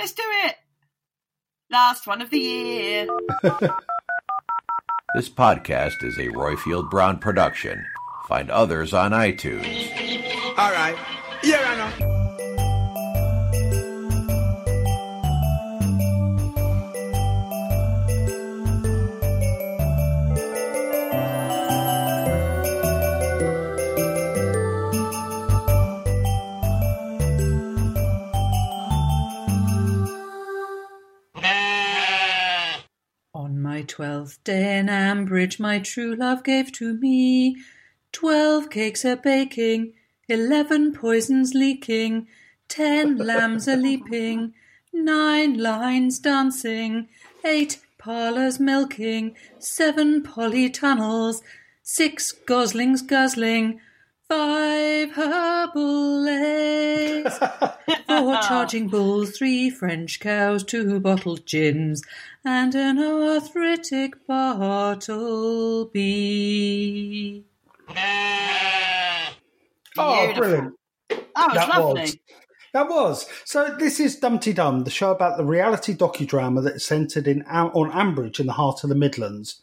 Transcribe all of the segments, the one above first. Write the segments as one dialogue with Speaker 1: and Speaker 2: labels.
Speaker 1: Let's do it! Last one of the year.
Speaker 2: This podcast is a Roifield Brown production. Find others on iTunes.
Speaker 3: All right. Yeah, I know.
Speaker 4: My twelfth day in Ambridge, my true love gave to me. Twelve cakes a baking, eleven poisons leaking, ten lambs a leaping, nine lines dancing, eight parlours milking, seven polytunnels, six goslings guzzling, five herbal lays, four charging bulls, three French cows, two bottled gins, and an arthritic Bartleby.
Speaker 3: Oh,
Speaker 1: Beautiful.
Speaker 3: brilliant.
Speaker 1: That was lovely.
Speaker 3: was. That was. So this is Dumpty Dum, the show about the reality docudrama that's centred in on Ambridge in the heart of the Midlands.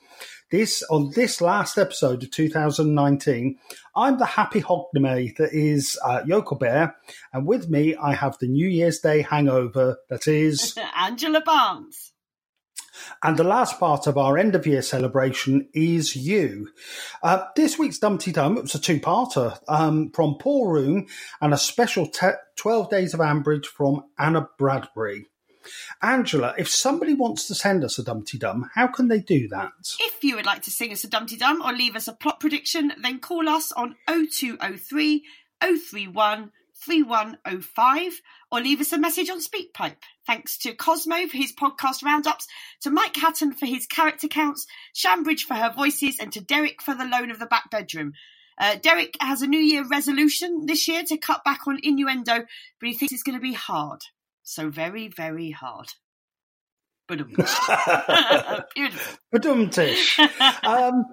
Speaker 3: This on this last episode of 2019, I'm the happy Hogmanay that is uh, Yokel Bear, and with me I have the New Year's Day hangover that is,
Speaker 1: Angela Barnes.
Speaker 3: And the last part of our end of year celebration is you. Uh, this week's Dumpty Dum it was a two parter um, from Paul Room and a special te- 12 Days of Ambridge from Anna Bradbury. Angela, if somebody wants to send us a Dumpty Dum, how can they do that?
Speaker 1: If you would like to sing us a Dumpty Dum or leave us a plot prediction, then call us on 0203 031 3105 or leave us a message on SpeakPipe. Thanks to Cosmo for his podcast roundups, to Mike Hatton for his character counts, Shambridge for her voices, and to Derek for the loan of the back bedroom. Uh, Derek has a New Year resolution this year to cut back on innuendo, but he thinks it's going to be hard. So very, very hard. Beautiful.
Speaker 3: Um,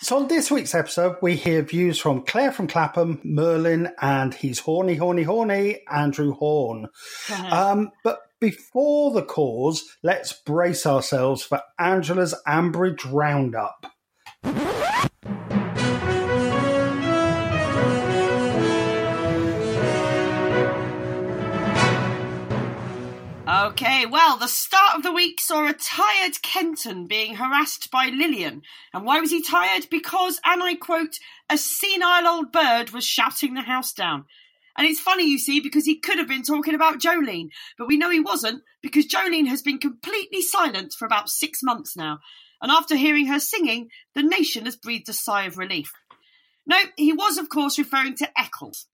Speaker 3: so on this week's episode, we hear views from Claire from Clapham, Merlin, and he's horny, horny, horny, Andrew Horn. um, but before the cause, let's brace ourselves for Angela's Ambridge Roundup.
Speaker 1: Okay, well, the start of the week saw a tired Kenton being harassed by Lilian. And why was he tired? Because, and I quote, a senile old bird was shouting the house down. And it's funny, you see, because he could have been talking about Jolene, but we know he wasn't because Jolene has been completely silent for about six months now. And after hearing her singing, the nation has breathed a sigh of relief. No, he was, of course, referring to Eccles.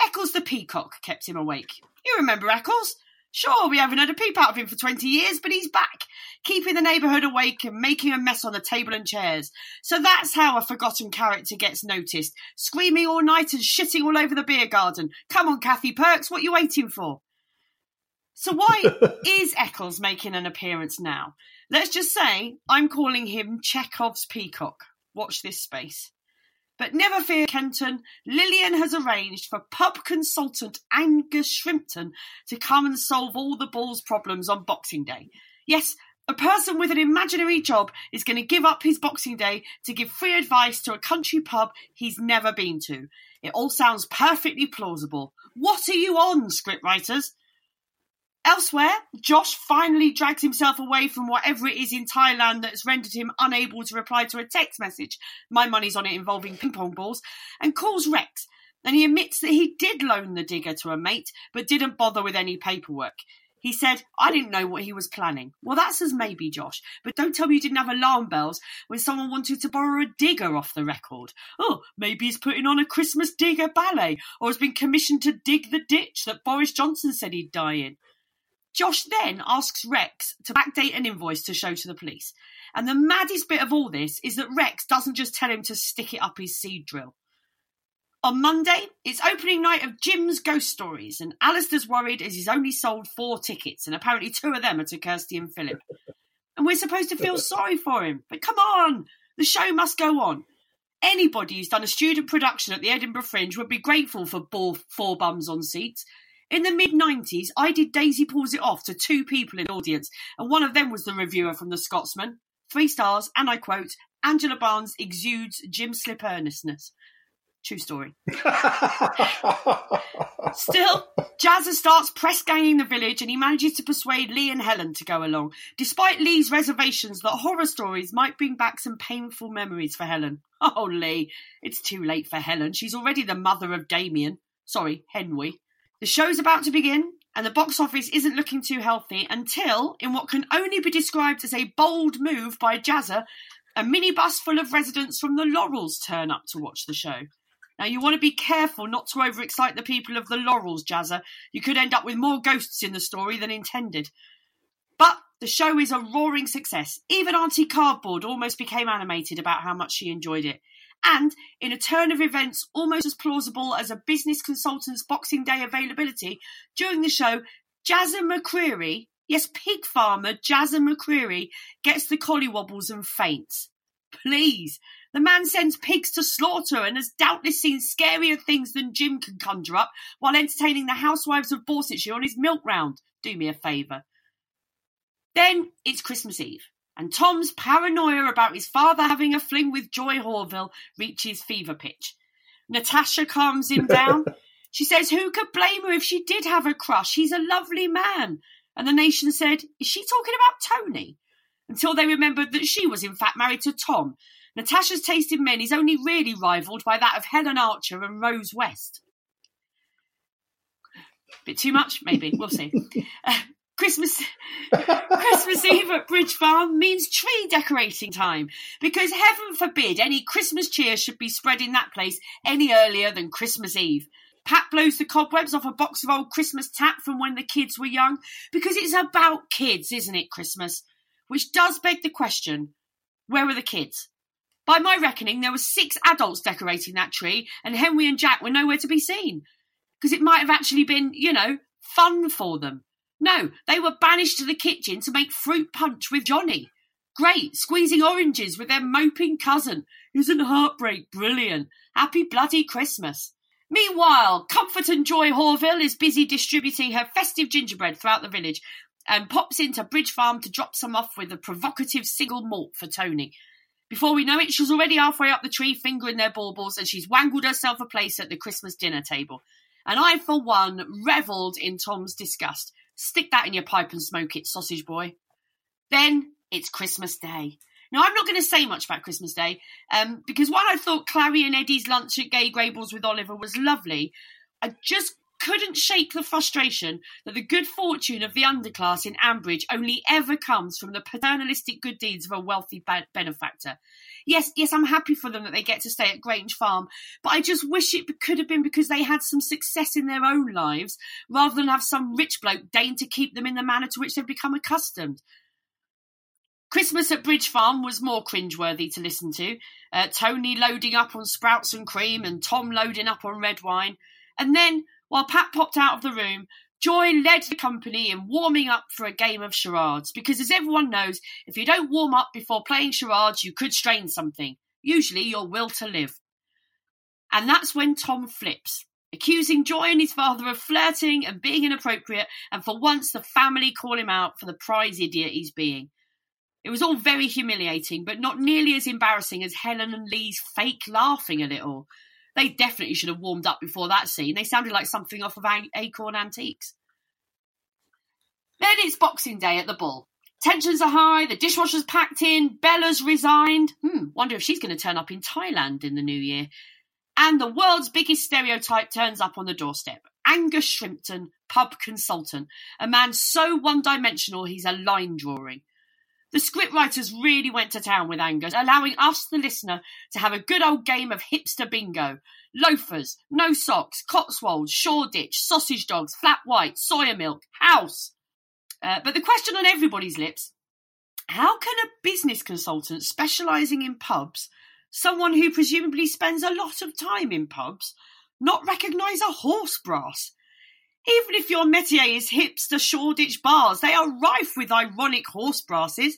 Speaker 1: Eccles the peacock kept him awake. You remember Eccles? Sure, we haven't had a peep out of him for 20 years, but he's back, keeping the neighbourhood awake and making a mess on the table and chairs. So that's how a forgotten character gets noticed, screaming all night and shitting all over the beer garden. Come on, Kathy Perks, what are you waiting for? So why is Eccles making an appearance now? Let's just say I'm calling him Chekhov's peacock. Watch this space. But never fear, Kenton. Lilian has arranged for pub consultant Angus Shrimpton to come and solve all the Bulls' problems on Boxing Day. Yes, a person with an imaginary job is going to give up his Boxing Day to give free advice to a country pub he's never been to. It all sounds perfectly plausible. What are you on, scriptwriters? Elsewhere, Josh finally drags himself away from whatever it is in Thailand that has rendered him unable to reply to a text message, my money's on it involving ping pong balls, and calls Rex. And he admits that he did loan the digger to a mate, but didn't bother with any paperwork. He said, I didn't know what he was planning. Well, that's as maybe, Josh, but don't tell me you didn't have alarm bells when someone wanted to borrow a digger off the record. Oh, maybe he's putting on a Christmas digger ballet, or has been commissioned to dig the ditch that Boris Johnson said he'd die in. Josh then asks Rex to backdate an invoice to show to the police. And the maddest bit of all this is that Rex doesn't just tell him to stick it up his seed drill. On Monday, it's opening night of Jim's Ghost Stories, and Alistair's worried as he's only sold four tickets, and apparently two of them are to Kirsty and Philip. And we're supposed to feel sorry for him, but come on, the show must go on. Anybody who's done a student production at the Edinburgh Fringe would be grateful for four bums on seats. In the mid 90s, I did Daisy Pulls It Off to two people in the audience, and one of them was the reviewer from The Scotsman. Three stars, and I quote, Angela Barnes exudes Jim Slip earnestness. True story. Still, Jazzer starts press ganging the village and he manages to persuade Lee and Helen to go along, despite Lee's reservations that horror stories might bring back some painful memories for Helen. Oh, Lee, it's too late for Helen. She's already the mother of Damien. Sorry, Henry. The show's about to begin, and the box office isn't looking too healthy until, in what can only be described as a bold move by Jazzer, a minibus full of residents from the Laurels turn up to watch the show. Now, you want to be careful not to overexcite the people of the Laurels, Jazzer. You could end up with more ghosts in the story than intended. But the show is a roaring success. Even Auntie Cardboard almost became animated about how much she enjoyed it and in a turn of events almost as plausible as a business consultant's Boxing Day availability, during the show, Jazzer McCreary, yes, pig farmer Jazzer McCreary, gets the collywobbles and faints. Please. The man sends pigs to slaughter and has doubtless seen scarier things than Jim can conjure up while entertaining the housewives of Borsetshire on his milk round. Do me a favour. Then it's Christmas Eve and Tom's paranoia about his father having a fling with Joy Horville reaches fever pitch. Natasha calms him down. she says, Who could blame her if she did have a crush? He's a lovely man. And the nation said, Is she talking about Tony? Until they remembered that she was in fact married to Tom. Natasha's taste in men is only really rivalled by that of Helen Archer and Rose West. Bit too much, maybe. We'll see. Uh, Christmas Christmas Eve at Bridge Farm means tree decorating time because heaven forbid any Christmas cheer should be spread in that place any earlier than Christmas Eve. Pat blows the cobwebs off a box of old Christmas tat from when the kids were young because it's about kids, isn't it, Christmas? Which does beg the question, where were the kids? By my reckoning, there were six adults decorating that tree and Henry and Jack were nowhere to be seen. Because it might have actually been, you know, fun for them. No, they were banished to the kitchen to make fruit punch with Johnny. Great, squeezing oranges with their moping cousin. Isn't heartbreak brilliant? Happy bloody Christmas. Meanwhile, Comfort and Joy Horville is busy distributing her festive gingerbread throughout the village and pops into Bridge Farm to drop some off with a provocative single malt for Tony. Before we know it, she's already halfway up the tree fingering their baubles and she's wangled herself a place at the Christmas dinner table. And I, for one, revelled in Tom's disgust. Stick that in your pipe and smoke it, sausage boy. Then it's Christmas Day. Now, I'm not going to say much about Christmas Day um, because while I thought Clarrie and Eddie's lunch at Gay Gables with Oliver was lovely, I just couldn't shake the frustration that the good fortune of the underclass in Ambridge only ever comes from the paternalistic good deeds of a wealthy benefactor. Yes, yes, I'm happy for them that they get to stay at Grange Farm, but I just wish it could have been because they had some success in their own lives rather than have some rich bloke deign to keep them in the manner to which they've become accustomed. Christmas at Bridge Farm was more cringeworthy to listen to. Uh, Tony loading up on sprouts and cream, and Tom loading up on red wine. And then while Pat popped out of the room, Joy led the company in warming up for a game of charades because, as everyone knows, if you don't warm up before playing charades, you could strain something, usually your will to live. And that's when Tom flips, accusing Joy and his father of flirting and being inappropriate, and for once the family call him out for the prize idiot he's being. It was all very humiliating, but not nearly as embarrassing as Helen and Lee's fake laughing a little. They definitely should have warmed up before that scene. They sounded like something off of Acorn Antiques. Then it's Boxing Day at the Bull. Tensions are high, the dishwasher's packed in, Bella's resigned. Hmm, wonder if she's going to turn up in Thailand in the new year. And the world's biggest stereotype turns up on the doorstep. Angus Shrimpton, pub consultant, a man so one dimensional he's a line drawing. The scriptwriters really went to town with Angus, allowing us, the listener, to have a good old game of hipster bingo. Loafers, no socks, Cotswolds, Shoreditch, sausage dogs, flat white, soya milk, house. Uh, but the question on everybody's lips how can a business consultant specialising in pubs, someone who presumably spends a lot of time in pubs, not recognise a horse brass? Even if your métier is hipster Shoreditch bars, they are rife with ironic horse brasses.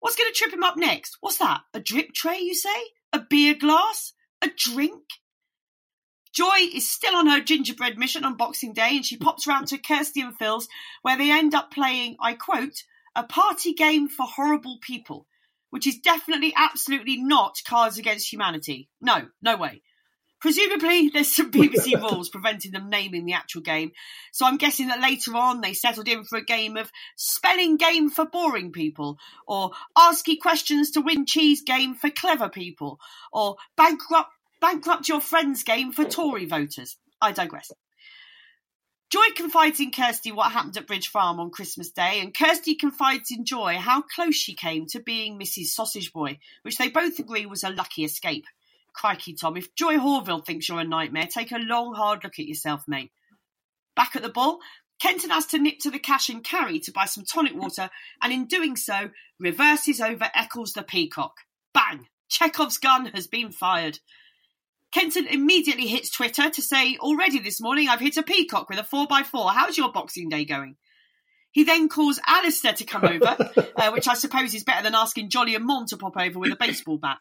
Speaker 1: What's going to trip him up next? What's that? A drip tray, you say? A beer glass? A drink? Joy is still on her gingerbread mission on Boxing Day and she pops round to Kirsty and Phil's where they end up playing, I quote, a party game for horrible people, which is definitely absolutely not Cards Against Humanity. No, no way. Presumably, there's some BBC rules preventing them naming the actual game. So I'm guessing that later on they settled in for a game of spelling game for boring people, or asky questions to win cheese game for clever people, or bankrupt bankrupt your friends game for Tory voters. I digress. Joy confides in Kirsty what happened at Bridge Farm on Christmas Day, and Kirsty confides in Joy how close she came to being Mrs. Sausage Boy, which they both agree was a lucky escape. Crikey, Tom, if Joy Horville thinks you're a nightmare, take a long, hard look at yourself, mate. Back at the bull, Kenton has to nip to the cash and carry to buy some tonic water, and in doing so, reverses over Eccles the peacock. Bang! Chekhov's gun has been fired. Kenton immediately hits Twitter to say, Already this morning I've hit a peacock with a 4x4. How's your Boxing Day going? He then calls Alistair to come over, uh, which I suppose is better than asking Jolly and Mom to pop over with a baseball bat.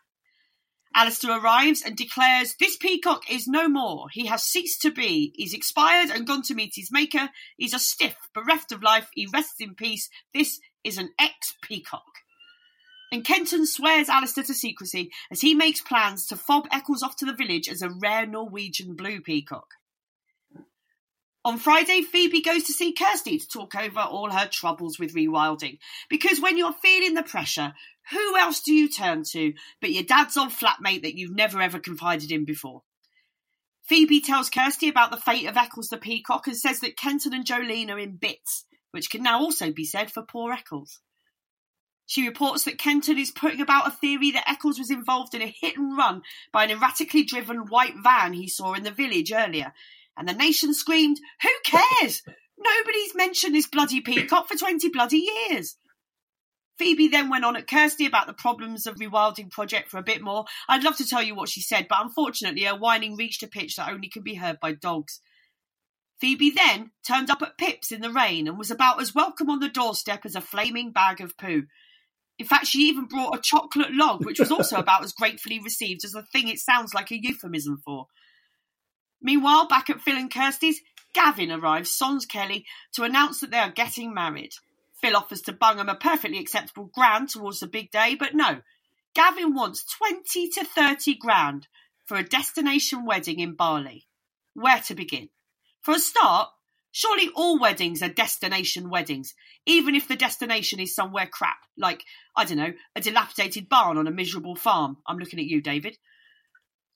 Speaker 1: Alistair arrives and declares, This peacock is no more. He has ceased to be. He's expired and gone to meet his maker. He's a stiff, bereft of life. He rests in peace. This is an ex peacock. And Kenton swears Alistair to secrecy as he makes plans to fob Eccles off to the village as a rare Norwegian blue peacock. On Friday, Phoebe goes to see Kirsty to talk over all her troubles with rewilding. Because when you're feeling the pressure, who else do you turn to but your dad's old flatmate that you've never ever confided in before? Phoebe tells Kirsty about the fate of Eccles the peacock and says that Kenton and Jolene are in bits, which can now also be said for poor Eccles. She reports that Kenton is putting about a theory that Eccles was involved in a hit and run by an erratically driven white van he saw in the village earlier. And the nation screamed, Who cares? Nobody's mentioned this bloody peacock for 20 bloody years. Phoebe then went on at Kirsty about the problems of rewilding project for a bit more. I'd love to tell you what she said, but unfortunately her whining reached a pitch that only can be heard by dogs. Phoebe then turned up at Pip's in the rain and was about as welcome on the doorstep as a flaming bag of poo. In fact, she even brought a chocolate log, which was also about as gratefully received as the thing it sounds like a euphemism for. Meanwhile, back at Phil and Kirsty's, Gavin arrives, sans Kelly, to announce that they are getting married. Phil offers to bung him a perfectly acceptable grand towards the big day, but no. Gavin wants 20 to 30 grand for a destination wedding in Bali. Where to begin? For a start, Surely all weddings are destination weddings, even if the destination is somewhere crap, like, I don't know, a dilapidated barn on a miserable farm. I'm looking at you, David.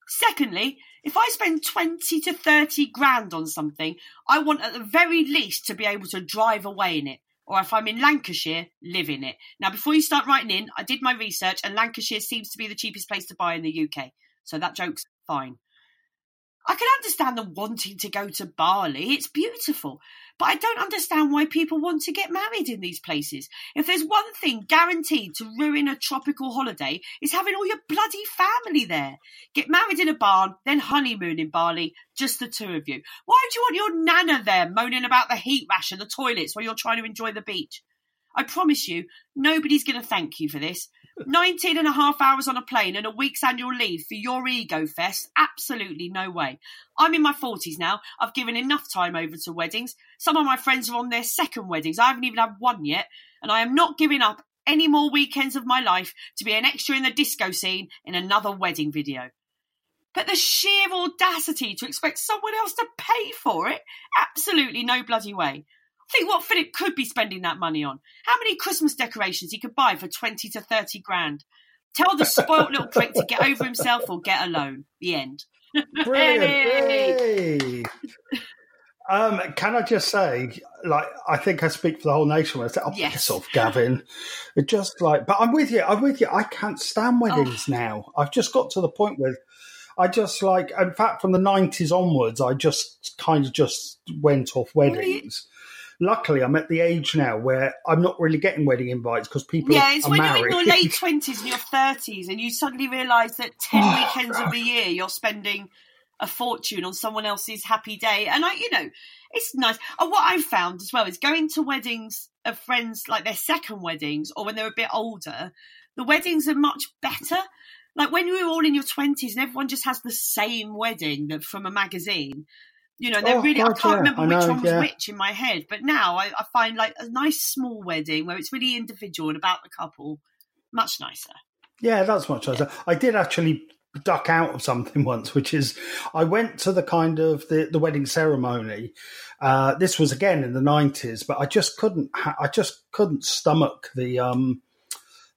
Speaker 1: Secondly, if I spend 20 to 30 grand on something, I want at the very least to be able to drive away in it. Or if I'm in Lancashire, live in it. Now, before you start writing in, I did my research and Lancashire seems to be the cheapest place to buy in the UK. So that joke's fine. I can understand them wanting to go to Bali. It's beautiful. But I don't understand why people want to get married in these places. If there's one thing guaranteed to ruin a tropical holiday, it's having all your bloody family there. Get married in a barn, then honeymoon in Bali, just the two of you. Why do you want your nana there moaning about the heat rash and the toilets while you're trying to enjoy the beach? I promise you, nobody's going to thank you for this. 19 and a half hours on a plane and a week's annual leave for your ego fest? Absolutely no way. I'm in my 40s now. I've given enough time over to weddings. Some of my friends are on their second weddings. I haven't even had one yet. And I am not giving up any more weekends of my life to be an extra in the disco scene in another wedding video. But the sheer audacity to expect someone else to pay for it, absolutely no bloody way. Think what Philip could be spending that money on. How many Christmas decorations he could buy for 20 to 30 grand. Tell the spoilt little prick to get over himself or get a loan. The end.
Speaker 3: Brilliant. Um, can I just say, like, I think I speak for the whole nation when I say, "Oh,
Speaker 1: Yes.
Speaker 3: piss off, Gavin." It just like, but I'm with you. I'm with you. I can't stand weddings now. I've just got to the point where I just like, in fact, from the '90s onwards, I just kind of just went off weddings. Luckily, I'm at the age now where I'm not really getting wedding invites because people
Speaker 1: Yeah, it's
Speaker 3: are
Speaker 1: when
Speaker 3: married.
Speaker 1: you're in your late twenties and your thirties, and you suddenly realise that ten oh. weekends of the year you're spending a fortune on someone else's happy day. And I, you know, it's nice. And what I've found as well is going to weddings of friends, like their second weddings, or when they're a bit older. The weddings are much better. Like when you were all in your twenties and everyone just has the same wedding that from a magazine. You know, they're
Speaker 3: Oh,
Speaker 1: really.
Speaker 3: God,
Speaker 1: I can't
Speaker 3: yeah,
Speaker 1: remember
Speaker 3: I
Speaker 1: which
Speaker 3: know,
Speaker 1: one was
Speaker 3: yeah.
Speaker 1: which in my head, but now I, I find like a nice small wedding where it's really individual and about the couple much nicer.
Speaker 3: Yeah, that's much nicer. I did actually duck out of something once, which is I went to the kind of the, the wedding ceremony. Uh, this was again in the nineties, but I just couldn't. Ha- I just couldn't stomach the um,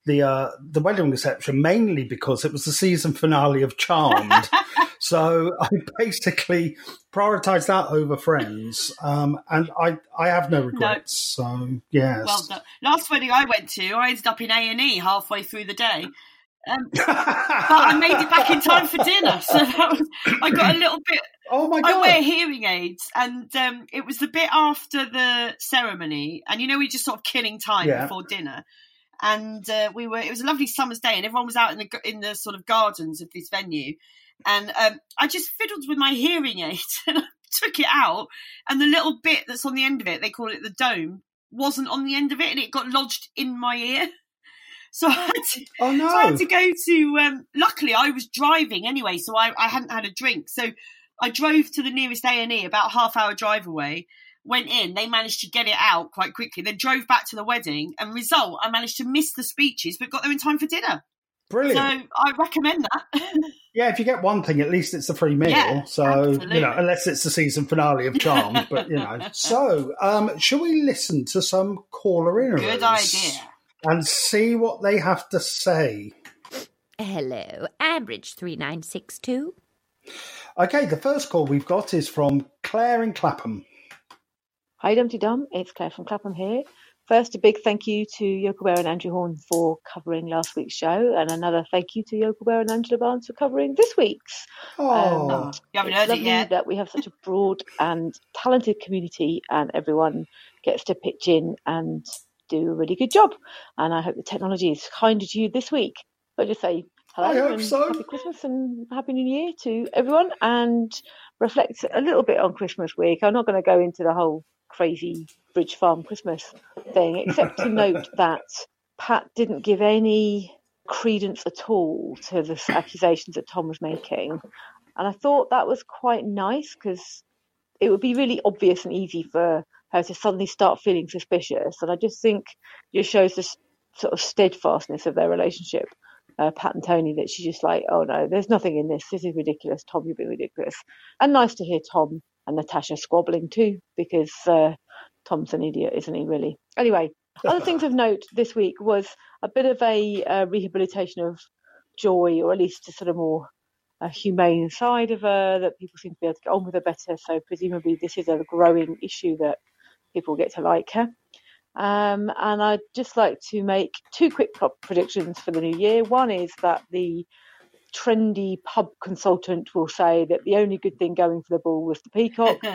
Speaker 3: the uh, the wedding reception, mainly because it was the season finale of Charmed. so I basically prioritized that over Friends, um, and I I have no regrets. So yes,
Speaker 1: Well done. Last wedding I went to, I ended up in A and E halfway through the day. Um, but I made it back in time for dinner, so that was, I got a little bit.
Speaker 3: oh my god!
Speaker 1: I wear hearing aids, and um, it was the bit after the ceremony, and you know we just sort of killing time
Speaker 3: Yeah.
Speaker 1: before dinner, and uh, we were. It was a lovely summer's day, and everyone was out in the in the sort of gardens of this venue, and um, I just fiddled with my hearing aid and I took it out, and the little bit that's on the end of it, they call it the dome, wasn't on the end of it, and it got lodged in my ear. So I had to,
Speaker 3: oh no!
Speaker 1: so I had to go to. Um, luckily, I was driving anyway, so I, I hadn't had a drink. So I drove to the nearest A and E, about a half hour drive away. Went in, they managed to get it out quite quickly. Then drove back to the wedding, and result, I managed to miss the speeches, but got there in time for dinner.
Speaker 3: Brilliant.
Speaker 1: So I recommend that.
Speaker 3: Yeah, if you get one thing, at least it's a free meal.
Speaker 1: Yeah,
Speaker 3: so
Speaker 1: absolutely.
Speaker 3: you know, unless it's the season finale of Charmed, but you know. So, um, shall we listen to some caller in
Speaker 1: Good idea.
Speaker 3: and see what they have to say?
Speaker 5: Hello, Ambridge 3962.
Speaker 3: Okay, the first call we've got is from Claire in Clapham.
Speaker 6: Hi, Dumpty Dum. It's Claire from Clapham here. First, a big thank you to Yoko Bear and Andrew Horn for covering last week's show, and another thank you to Yoko Bear and Angela Barnes for covering this week's.
Speaker 3: Oh,
Speaker 6: Um,
Speaker 1: You haven't
Speaker 6: it's
Speaker 1: heard it
Speaker 6: lovely
Speaker 1: yet.
Speaker 6: that we have such a broad and talented community, and everyone gets to pitch in and do a really good job. And I hope the technology is kinder to you this week. So I just say hello
Speaker 3: I hope
Speaker 6: and
Speaker 3: so.
Speaker 6: happy Christmas and happy New Year to everyone, and reflect a little bit on Christmas week. I'm not going to go into the whole crazy Bridge Farm Christmas thing, except to note that Pat didn't give any credence at all to the accusations that Tom was making. And I thought that was quite nice because it would be really obvious and easy for her to suddenly start feeling suspicious. And I just think it shows this sort of steadfastness of their relationship, uh, Pat and Tony, that she's just like, oh no, there's nothing in this. This is ridiculous. Tom, you're being ridiculous. And nice to hear Tom and Natasha squabbling too, because uh, Tom's an idiot, isn't he, really? Anyway, other things of note this week was a bit of a uh, rehabilitation of Joy, or at least a sort of more uh, humane side of her, that people seem to be able to get on with her better. So presumably this is a growing issue that people get to like her. Um, and I'd just like to make two quick predictions for the new year. One is that the trendy pub consultant will say that the only good thing going for the ball was the peacock.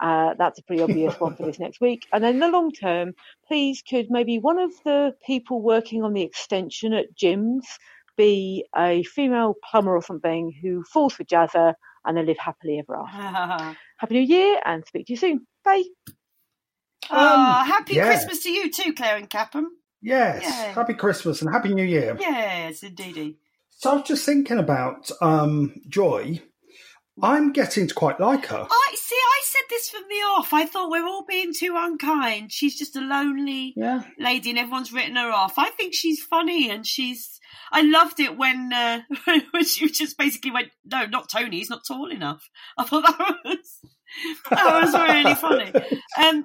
Speaker 6: Uh, that's a pretty obvious one for this next week. And then in the long term, please could maybe one of the people working on the extension at Jim's be a female plumber or something who falls for Jazzer and they live happily ever after. Happy New Year and speak to you soon. Bye.
Speaker 1: oh, happy
Speaker 3: yeah.
Speaker 1: Christmas to you too, Claire and Clapham.
Speaker 3: yes.
Speaker 1: Yeah.
Speaker 3: Happy Christmas and Happy New Year.
Speaker 1: Yes, indeedy.
Speaker 3: So I was just thinking about um, Joy. I'm getting to quite like her.
Speaker 1: I see. I said this from the off. I thought we're all being too unkind. She's just a lonely
Speaker 3: Yeah.
Speaker 1: lady, and everyone's written her off. I think she's funny, and she's. I loved it when uh, when she just basically went, "No, not Tony. He's not tall enough." I thought that was that was really funny. Um,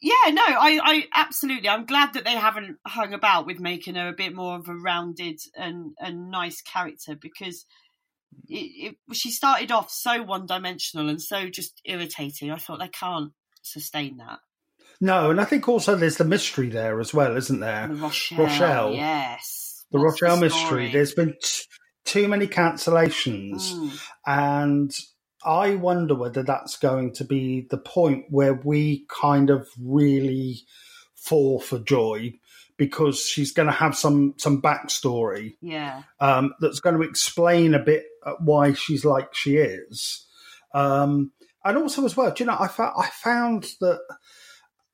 Speaker 1: yeah, no, I, I absolutely. I'm glad that they haven't hung about with making her a bit more of a rounded and and nice character because it, it, she started off so one dimensional and so just irritating. I thought they can't sustain that.
Speaker 3: No, and I think also there's the mystery there as well, isn't there?
Speaker 1: The Rochelle,
Speaker 3: Rochelle.
Speaker 1: yes,
Speaker 3: The
Speaker 1: What's
Speaker 3: Rochelle
Speaker 1: story?
Speaker 3: mystery. There's been t- too many cancellations,
Speaker 1: Mm.
Speaker 3: and I wonder whether that's going to be the point where we kind of really fall for Joy because she's going to have some some backstory
Speaker 1: Yeah,
Speaker 3: um, that's going to explain a bit uh, why she's like she is. Um, and also, as well, do you know, I, fa- I found that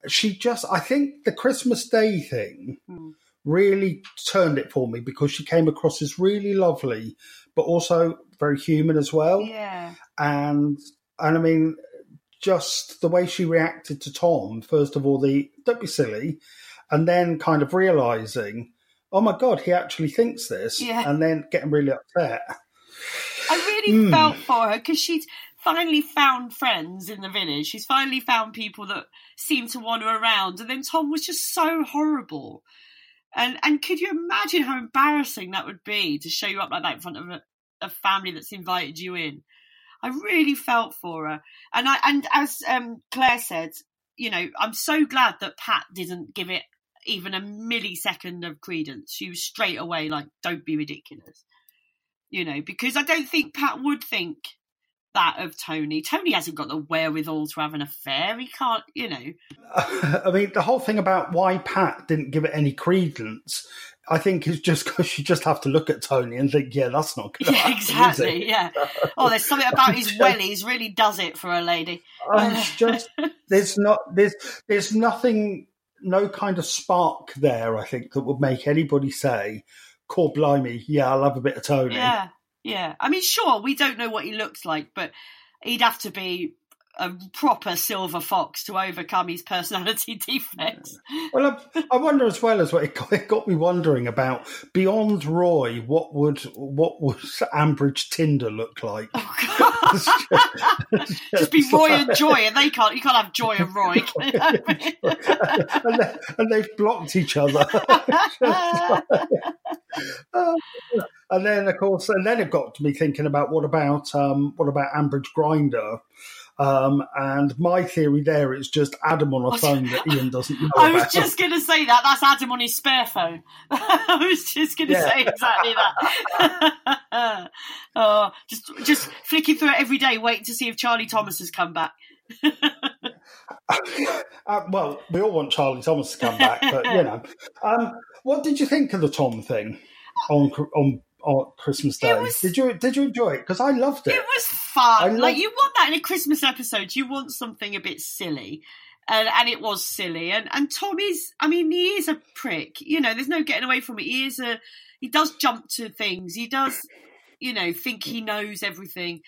Speaker 3: she just, I think the Christmas Day thing
Speaker 1: Hmm.
Speaker 3: really turned it for me because she came across as really lovely, but also very human as well.
Speaker 1: yeah,
Speaker 3: And, and I mean, just the way she reacted to Tom, first of all, the don't be silly, and then kind of realizing, oh my God, he actually thinks this,
Speaker 1: Yeah.
Speaker 3: and then getting really upset.
Speaker 1: I really
Speaker 3: Hmm.
Speaker 1: felt for her because she'd finally found friends in the village. She's finally found people that seem to want her around, and then Tom was just so horrible. And and could you imagine how embarrassing that would be to show you up like that in front of a, a family that's invited you in? I really felt for her, and I and as um, Claire said, you know, I'm so glad that Pat didn't give it even a millisecond of credence. She was straight away like, "Don't be ridiculous," you know, because I don't think Pat would think that of Tony. Tony hasn't got the wherewithal to have an affair. He can't, you know.
Speaker 3: I mean, the whole thing about why Pat didn't give it any credence, I think, it's just because you just have to look at Tony and think, yeah, that's not good.
Speaker 1: Yeah, exactly. Yeah. Oh, there's something about his wellies really does it for a lady.
Speaker 3: Oh, it's just there's not there's there's nothing, no kind of spark there. I think that would make anybody say, "Core blimey, yeah, I love a bit of Tony."
Speaker 1: Yeah, yeah. I mean, sure, we don't know what he looks like, but he'd have to be a proper silver fox to overcome his personality defects.
Speaker 3: Well, I, I wonder as well as what it got, it got me wondering about beyond Roy. What would what would Ambridge Tinder look like?
Speaker 1: Just be Roy and Joy, and they can't. You can't have Joy and Roy.
Speaker 3: and, they, and they've blocked each other. Oh, and then, of course, and then it got me thinking about what about um, what about Ambridge Grinder? Um, and my theory there is just Adam on a phone that Ian doesn't know
Speaker 1: I was
Speaker 3: about.
Speaker 1: just going to say that. That's Adam on his spare phone. I was just going to
Speaker 3: Yeah.
Speaker 1: say exactly that. oh, just just flicking through it every day, waiting to see if Charlie Thomas has come back.
Speaker 3: Uh, well, we all want Charlie Thomas to come back, but you know, um, what did you think of the Tom thing on on, on Christmas Day? did you did you enjoy it? Because I loved it.
Speaker 1: It was fun.
Speaker 3: I
Speaker 1: like you want that in a Christmas episode. You want something a bit silly. And, and it was silly. And and Tom is I mean, he is a prick. You know, there's no getting away from it. He is a he does jump to things. He does, you know, think he knows everything.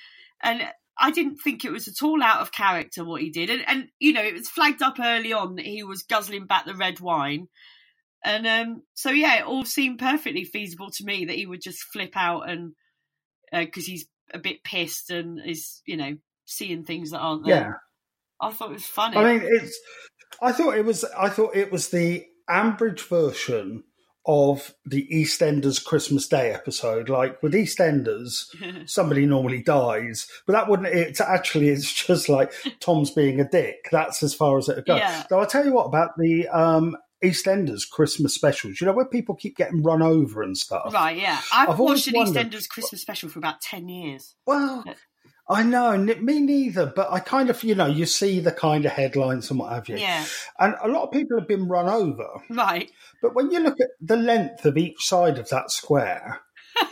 Speaker 1: And I didn't think it was at all out of character what he did. And and you know, it was flagged up early on that he was guzzling back the red wine. And um, so yeah, it all seemed perfectly feasible to me that he would just flip out and because he's a bit pissed and is you know seeing things that aren't there.
Speaker 3: Yeah.
Speaker 1: I thought it was funny.
Speaker 3: I mean, it's. I thought it was. I thought it was the Ambridge version of the EastEnders Christmas Day episode. Like with EastEnders, somebody normally dies, but that wouldn't. It's actually it's just like Tom's being a dick. That's as far as it goes.
Speaker 1: Yeah.
Speaker 3: Though I'll tell you what about the um, EastEnders Christmas specials. You know where people keep getting run over and stuff.
Speaker 1: right? Yeah, I've,
Speaker 3: I've
Speaker 1: watched an
Speaker 3: wondered-
Speaker 1: EastEnders Christmas special for about ten years.
Speaker 3: Well, I know, me neither, but I kind of, you know, you see the kind of headlines and what have you.
Speaker 1: Yeah.
Speaker 3: And a lot of people have been run over.
Speaker 1: Right.
Speaker 3: But when you look at the length of each side of that square,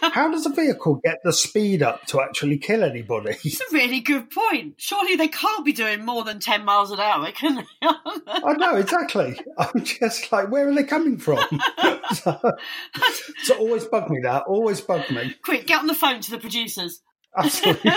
Speaker 3: how does a vehicle get the speed up to actually kill anybody?
Speaker 1: It's a really good point. Surely they can't be doing more than ten miles an hour, can they?
Speaker 3: I know, exactly. I'm just like, where are they coming from? so, so always bug me that, always bug me.
Speaker 1: Quick, get on the phone to the producers.
Speaker 3: Absolutely.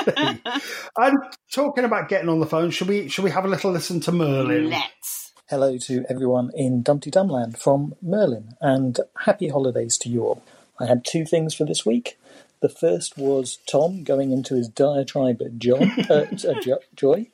Speaker 3: and talking about getting on the phone, should we should we have a little listen to Merlin?
Speaker 1: Let's.
Speaker 7: Hello to everyone in Dumpty Dumland from Merlin, and happy holidays to you all. I had two things for this week. The first was Tom going into his diatribe at John, uh, uh, Jo- Joy.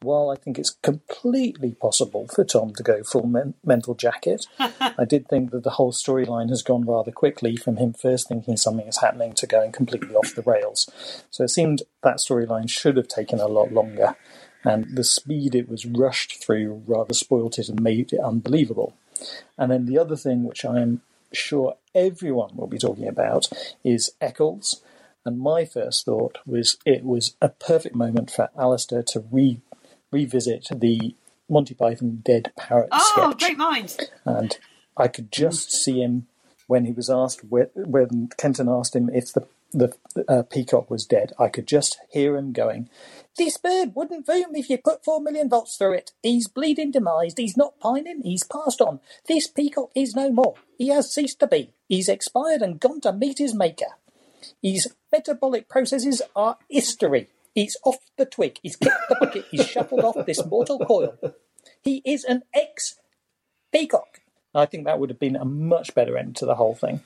Speaker 7: While I think it's completely possible for Tom to go full men- mental jacket, I did think that the whole storyline has gone rather quickly from him first thinking something is happening to going completely off the rails. So it seemed that storyline should have taken a lot longer, and the speed it was rushed through rather spoilt it and made it unbelievable. And then the other thing, which I am sure everyone will be talking about, is Eccles. And my first thought was it was a perfect moment for Alistair to re- revisit the Monty Python Dead Parrot
Speaker 1: Oh,
Speaker 7: sketch.
Speaker 1: great minds.
Speaker 7: And I could just see him when he was asked, whe- when Kenton asked him if the, the uh, peacock was dead. I could just hear him going, This bird wouldn't boom if you put four million volts through it. He's bleeding demised. He's not pining. He's passed on. This peacock is no more. He has ceased to be. He's expired and gone to meet his maker. His metabolic processes are history. He's off the twig. He's kicked the bucket. He's shuffled off this mortal coil. He is an ex peacock. I think that would have been a much better end to the whole thing.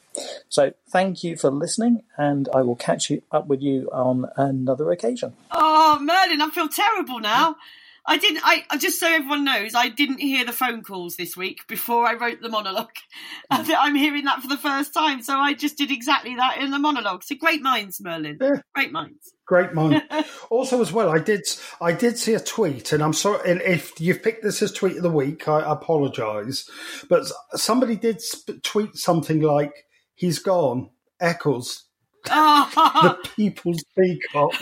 Speaker 7: So thank you for listening, and I will catch you up with you on another occasion.
Speaker 1: Oh, Merlin, I feel terrible now. I didn't. I just so everyone knows, I didn't hear the phone calls this week before I wrote the monologue. I'm hearing that for the first time, so I just did exactly that in the monologue. So great minds, Merlin. Yeah. Great minds.
Speaker 3: Great mind. also, as well, I did I did see a tweet, and I'm sorry. And if you've picked this as tweet of the week, I apologise. But somebody did tweet something like, "He's gone." Eccles, the people's peacock.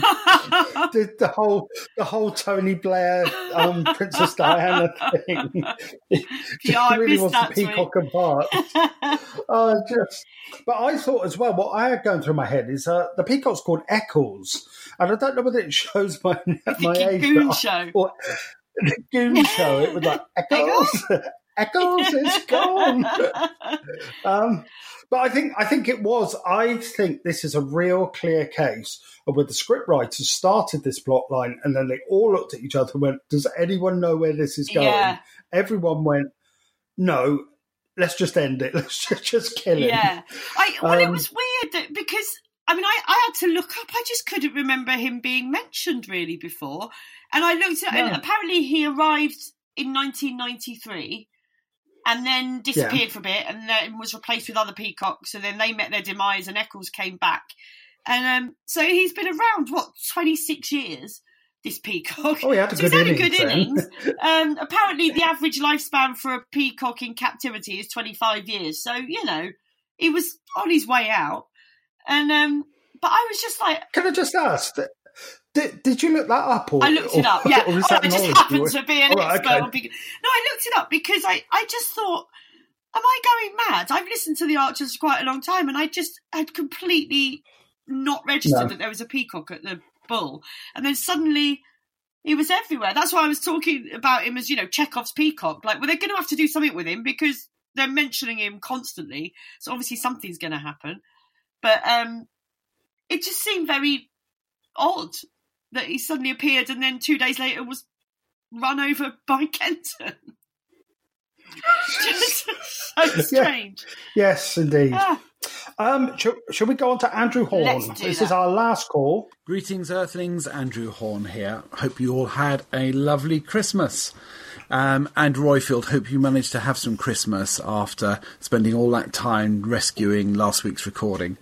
Speaker 3: the, the whole the whole Tony Blair, um, Princess Diana thing. It
Speaker 1: Yeah, I
Speaker 3: really was the peacock apart. Oh, just. But I thought as well. What I had going through my head is uh, the peacock's called Eccles, and I don't know whether it shows my my age.
Speaker 1: Goon
Speaker 3: but I-
Speaker 1: Show.
Speaker 3: or- the Goon Show. It was like Eccles. Eccles is gone. Um, but I think I think it was. I think this is a real clear case of where the scriptwriters started this plot line, and then they all looked at each other and went, "Does anyone know where this is going?"
Speaker 1: Yeah.
Speaker 3: Everyone went, "No, let's just end it. Let's just, just kill it."
Speaker 1: Yeah. I well, it
Speaker 3: Um,
Speaker 1: was weird that, because I mean, I, I had to look up. I just couldn't remember him being mentioned really before, and I looked at. And apparently, he arrived in 1993. And then disappeared for a bit, and then was replaced with other peacocks. And then they met their demise, and Eccles came back. And um, so he's been around what 26 years. This peacock.
Speaker 3: Oh, he had a
Speaker 1: So
Speaker 3: good
Speaker 1: he's had a
Speaker 3: innings
Speaker 1: good innings. Um, apparently, the average lifespan for a peacock in captivity is 25 years. So, you know, he was on his way out. And, um, but I was just like,
Speaker 3: Can I just ask? that- Did, did you look that up? Or,
Speaker 1: I looked it
Speaker 3: or-
Speaker 1: up. Yeah,
Speaker 3: or is
Speaker 1: oh, I just happened to be an
Speaker 3: right,
Speaker 1: expert
Speaker 3: okay.
Speaker 1: No, I looked it up because I, I just thought, am I going mad? I've listened to the Archers for quite a long time, and I just had completely not registered
Speaker 3: No.
Speaker 1: that there was a peacock at the bull, and then suddenly. He was everywhere. That's why I was talking about him as, you know, Chekhov's peacock. Like, well, they're going to have to do something with him because they're mentioning him constantly. So obviously something's going to happen. But um, it just seemed very odd that he suddenly appeared and then two days later was run over by Kenton. just so strange.
Speaker 3: Yes, indeed.
Speaker 1: Ah.
Speaker 3: Um, shall, shall we go on to Andrew Horn?
Speaker 1: Let's do
Speaker 3: this
Speaker 1: that.
Speaker 3: is our last call.
Speaker 8: Greetings, Earthlings. Andrew Horn here. Hope you all had a lovely Christmas. Um, and Roifield, hope you managed to have some Christmas after spending all that time rescuing last week's recording.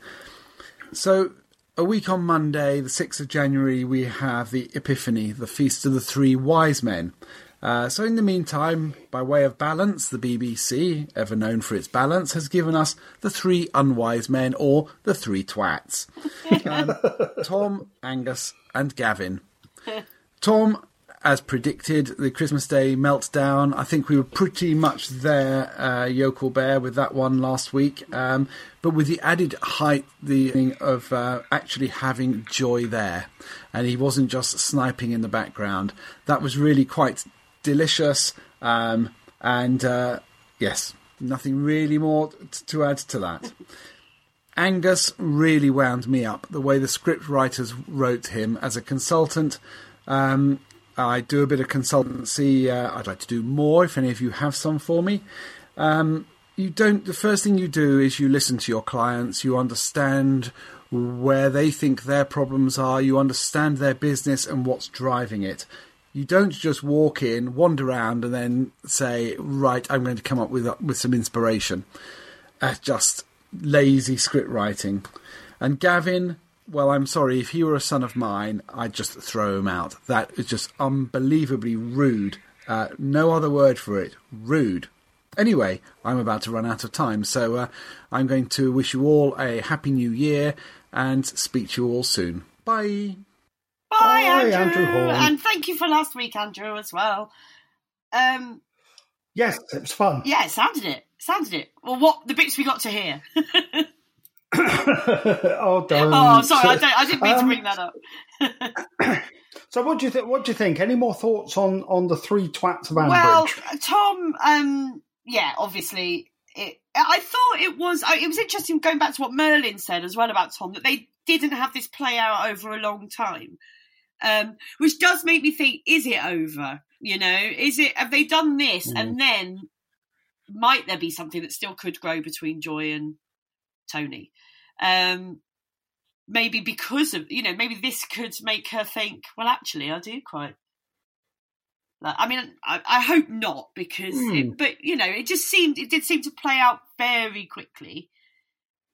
Speaker 8: So, a week on Monday, the 6th of January, we have the Epiphany, the Feast of the Three Wise Men. Uh, so, in the meantime, by way of balance, the BBC, ever known for its balance, has given us the Three Unwise Men or the Three Twats. Um, Tom, Angus, and Gavin. Tom, as predicted, the Christmas Day meltdown. I think we were pretty much there, uh, Yokel Bear, with that one last week. Um, but with the added height, the of uh, actually having joy there, and he wasn't just sniping in the background. That was really quite delicious. Um, and uh, yes, nothing really more t- to add to that. Angus really wound me up. The way the script writers wrote him as a consultant. Um, I do a bit of consultancy. Uh, I'd like to do more if any of you have some for me. Um, you don't. The first thing you do is you listen to your clients. You understand where they think their problems are. You understand their business and what's driving it. You don't just walk in, wander around, and then say, "Right, I'm going to come up with with some inspiration." That's just lazy script writing. And Gavin, well, I'm sorry, if he were a son of mine, I'd just throw him out. That is just unbelievably rude. Uh, no other word for it. Rude. Anyway, I'm about to run out of time, so uh, I'm going to wish you all a happy new year and speak to you all soon. Bye.
Speaker 1: Bye,
Speaker 3: Bye,
Speaker 1: Andrew.
Speaker 3: Andrew Horn.
Speaker 1: And thank you for last week, Andrew, as well. Um,
Speaker 3: Yes, it was fun.
Speaker 1: yeah, it sounded it. Sounded it. Well, what the bits we got to hear.
Speaker 3: oh, don't.
Speaker 1: oh, sorry, I, don't, I didn't mean to
Speaker 3: Um,
Speaker 1: bring that up.
Speaker 3: So, what do you think? What do you think? Any more thoughts on on the three twats of Ambridge?
Speaker 1: Well, Tom, um, yeah, obviously, it. I thought it was. It was interesting going back to what Merlin said as well about Tom that they didn't have this play out over a long time, um, which does make me think: is it over? You know, is it? Have they done this,
Speaker 3: Mm.
Speaker 1: and then might there be something that still could grow between Joy and Tony? Um, maybe because of you know, maybe this could make her think. Well, actually, I do quite like, I mean, I, I hope not because,
Speaker 3: Hmm.
Speaker 1: it, but you know, it just seemed it did seem to play out very quickly.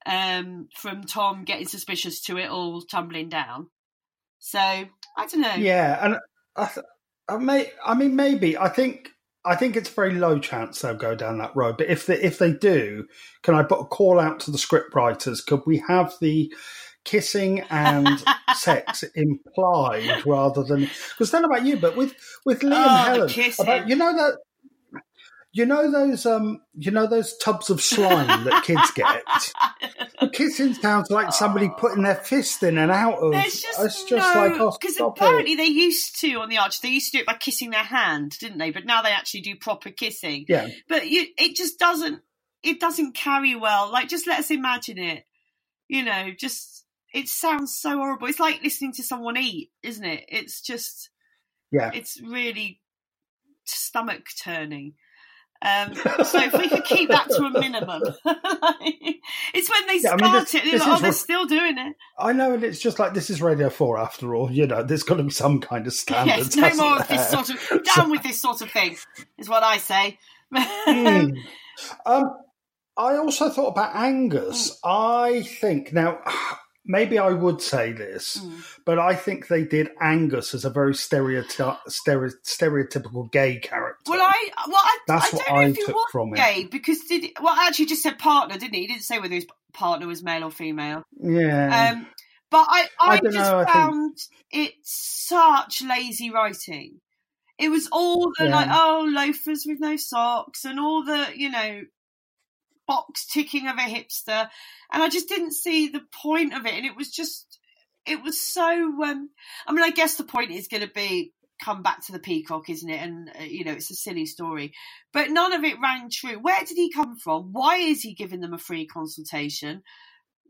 Speaker 1: Um, from Tom getting suspicious to it all tumbling down. So I don't know.
Speaker 3: yeah, and I, th- I may. I mean, maybe. I think. I think it's a very low chance they'll go down that road. But if they if they do, can I put a call out to the script writers? Could we have the kissing and sex implied rather than because then about you, but with with Lee
Speaker 1: Oh,
Speaker 3: Helen, about you know that you know those um you know those tubs of slime that kids get. The kissing sounds like somebody putting their fist in and out of.
Speaker 1: There's just,
Speaker 3: it's just like oh,
Speaker 1: because
Speaker 3: stop
Speaker 1: apparently
Speaker 3: it.
Speaker 1: they used to on the Arch. They used to do it by kissing their hand, didn't they? But now they actually do proper kissing.
Speaker 3: Yeah.
Speaker 1: But you, it just doesn't. It doesn't carry well. Like, just let us imagine it. You know, just it sounds so horrible. It's like listening to someone eat, isn't it? It's just,
Speaker 3: Yeah.
Speaker 1: it's really stomach turning. Um, so if we could keep that to a minimum, it's when they
Speaker 3: Yeah, I
Speaker 1: start
Speaker 3: mean, this-
Speaker 1: it.
Speaker 3: this
Speaker 1: like, oh, they're still doing it.
Speaker 3: I know, and it's just like this is Radio Four after all. You know, there's got to be some kind of standards.
Speaker 1: Yes, no more of this sort of down with this sort of thing is what I say.
Speaker 3: Hmm. Um, I also thought about Angus. I think now maybe I would say this,
Speaker 1: Hmm.
Speaker 3: but I think they did Angus as a very stereoty- stere- stereotypical gay character.
Speaker 1: Well, I well, I,
Speaker 3: That's
Speaker 1: I
Speaker 3: what
Speaker 1: don't know
Speaker 3: I
Speaker 1: if he
Speaker 3: took
Speaker 1: was
Speaker 3: from it.
Speaker 1: gay because did he, well, actually just said partner, didn't he? He didn't say whether his partner was male or female.
Speaker 3: yeah,
Speaker 1: Um, but I, I,
Speaker 3: I
Speaker 1: just
Speaker 3: know, I think-
Speaker 1: found it such lazy writing. It was all the
Speaker 3: Yeah.
Speaker 1: like, oh, loafers with no socks, and all the you know, box ticking of a hipster, and I just didn't see the point of it. And it was just, it was so. Um, I mean, I guess the point is going to be come back to the peacock, isn't it? And uh, you know, it's a silly story, but none of it rang true. Where did he come from? Why is he giving them a free consultation?